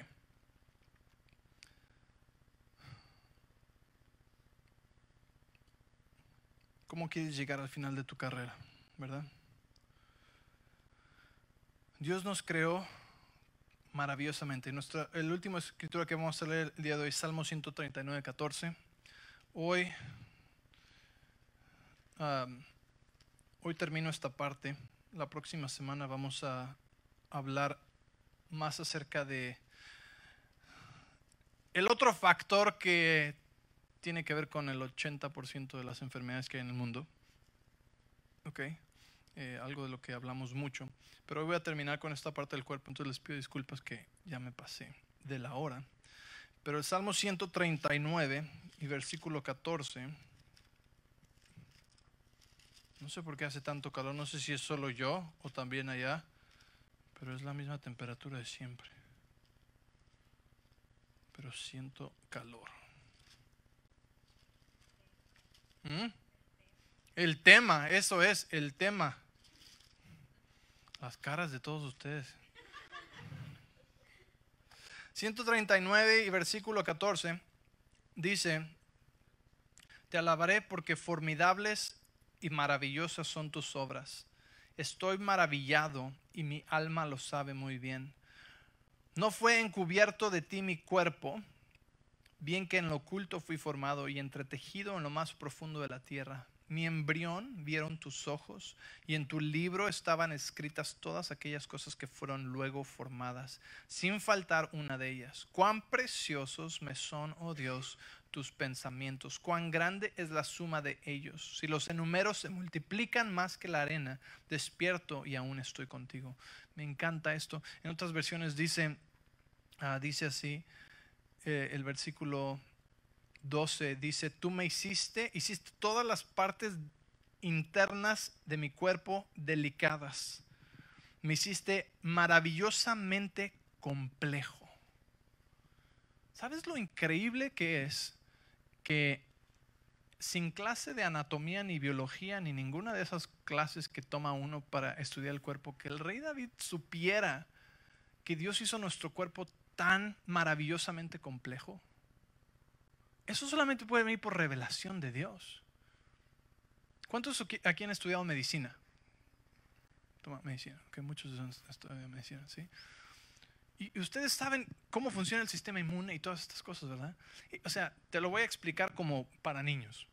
¿Cómo quieres llegar al final de tu carrera? ¿Verdad? Dios nos creó maravillosamente. Nuestra, el último escritura que vamos a leer el día de hoy, Salmo 139, 14. Hoy, hoy termino esta parte. La próxima semana vamos a hablar más acerca de el otro factor que tiene que ver con el 80% de las enfermedades que hay en el mundo. Ok, eh, algo de lo que hablamos mucho. Pero hoy voy a terminar con esta parte del cuerpo, entonces les pido disculpas que ya me pasé de la hora. Pero el Salmo 139 y versículo 14. No sé por qué hace tanto calor, no sé si es solo yo o también allá, pero es la misma temperatura de siempre pero siento calor. ¿Mm? El tema, eso es, el tema. Las caras de todos ustedes. 139 y versículo 14 dice, te alabaré porque formidables y maravillosas son tus obras. Estoy maravillado y mi alma lo sabe muy bien. No fue encubierto de ti mi cuerpo, bien que en lo oculto fui formado y entretejido en lo más profundo de la tierra. Mi embrión vieron tus ojos y en tu libro estaban escritas todas aquellas cosas que fueron luego formadas, sin faltar una de ellas. Cuán preciosos me son, oh Dios, tus pensamientos, cuán grande es la suma de ellos. Si los enumeros se multiplican más que la arena, despierto y aún estoy contigo. Me encanta esto. En otras versiones dice, Ah, dice así, eh, el versículo 12, dice, tú me hiciste, hiciste todas las partes internas de mi cuerpo delicadas. Me hiciste maravillosamente complejo. ¿Sabes lo increíble que es que sin clase de anatomía ni biología ni ninguna de esas clases que toma uno para estudiar el cuerpo, que el rey David supiera que Dios hizo nuestro cuerpo tan maravillosamente complejo? Eso solamente puede venir por revelación de Dios. ¿Cuántos aquí han estudiado medicina? Toma medicina, que muchos han estudiado medicina, ¿sí? Y ustedes saben cómo funciona el sistema inmune y todas estas cosas, ¿verdad? O sea, te lo voy a explicar como para niños.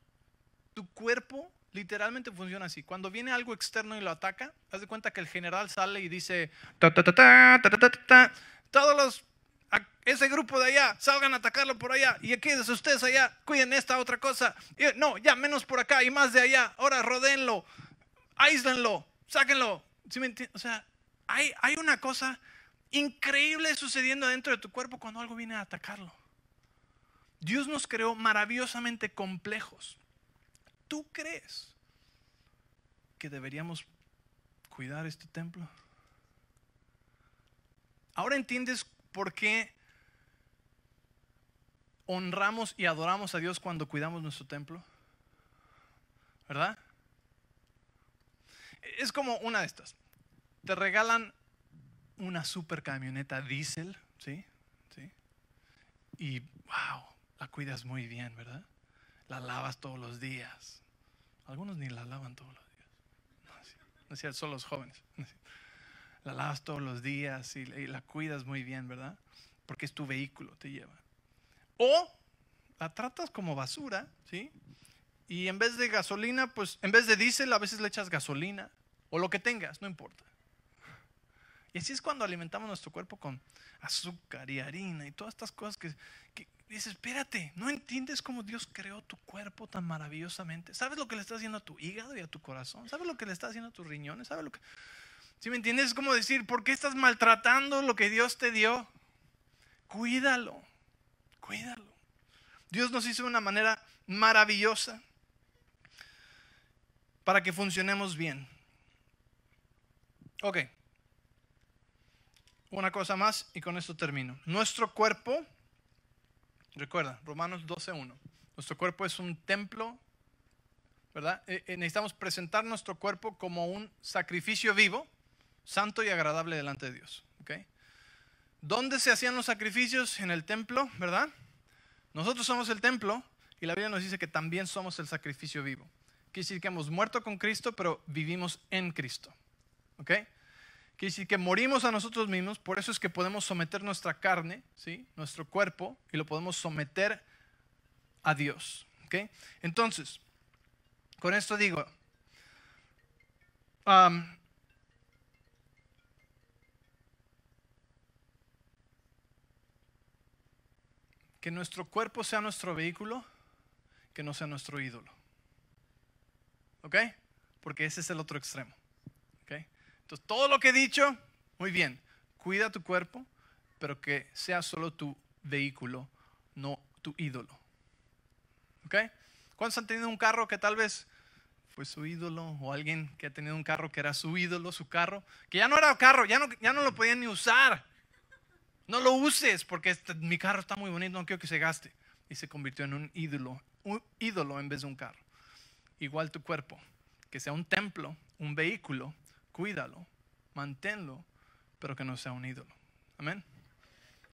Tu cuerpo literalmente funciona así. Cuando viene algo externo y lo ataca, haz de cuenta que el general sale y dice, ta, ta, ta, ta, ta, ta, ta, todos los ese grupo de allá, salgan a atacarlo por allá. Y aquí ustedes allá, cuiden esta otra cosa. no, ya menos por acá y más de allá. Ahora rodénlo, aíslenlo, sáquenlo. o sea, hay, hay una cosa increíble sucediendo dentro de tu cuerpo cuando algo viene a atacarlo. Dios nos creó maravillosamente complejos. ¿Tú crees que deberíamos cuidar este templo? Ahora entiendes por qué honramos y adoramos a Dios cuando cuidamos nuestro templo? ¿Verdad? Es como una de estas. Te regalan una super camioneta diésel, ¿sí? ¿sí? Y wow, la cuidas muy bien, ¿verdad? La lavas todos los días. Algunos ni la lavan todos los días. No, es son los jóvenes. La lavas todos los días y la cuidas muy bien, ¿verdad? Porque es tu vehículo, te lleva. O la tratas como basura, ¿sí? Y en vez de gasolina, pues en vez de diésel, a veces le echas gasolina o lo que tengas, no importa. Y así es cuando alimentamos nuestro cuerpo con azúcar y harina y todas estas cosas que, que dices, espérate, no entiendes cómo Dios creó tu cuerpo tan maravillosamente. ¿Sabes lo que le está haciendo a tu hígado y a tu corazón? ¿Sabes lo que le está haciendo a tus riñones? ¿Sabes lo que... Si me entiendes? Es como decir, ¿por qué estás maltratando lo que Dios te dio? Cuídalo. Cuídalo. Dios nos hizo de una manera maravillosa para que funcionemos bien. Ok. Una cosa más y con esto termino. Nuestro cuerpo, recuerda, Romanos 12.1, nuestro cuerpo es un templo, ¿verdad? Eh, eh, necesitamos presentar nuestro cuerpo como un sacrificio vivo, santo y agradable delante de Dios. ¿ok? ¿Dónde se hacían los sacrificios? En el templo, ¿verdad? Nosotros somos el templo y la Biblia nos dice que también somos el sacrificio vivo. Quiere decir que hemos muerto con Cristo, pero vivimos en Cristo. ¿Ok? Quiere decir que morimos a nosotros mismos, por eso es que podemos someter nuestra carne, ¿sí? nuestro cuerpo, y lo podemos someter a Dios. ¿ok? Entonces, con esto digo, que nuestro cuerpo sea nuestro vehículo, que no sea nuestro ídolo. ¿Ok? Porque ese es el otro extremo. Entonces, todo lo que he dicho, muy bien, cuida tu cuerpo, pero que sea solo tu vehículo, no tu ídolo. ¿Ok? ¿Cuántos han tenido un carro que tal vez fue su ídolo o alguien que ha tenido un carro que era su ídolo, su carro, que ya no era carro, ya no, ya no lo podían ni usar? No lo uses porque este, mi carro está muy bonito, no quiero que se gaste. Y se convirtió en un ídolo, un ídolo en vez de un carro. Igual tu cuerpo, que sea un templo, un vehículo cuídalo, manténlo, pero que no sea un ídolo. Amén.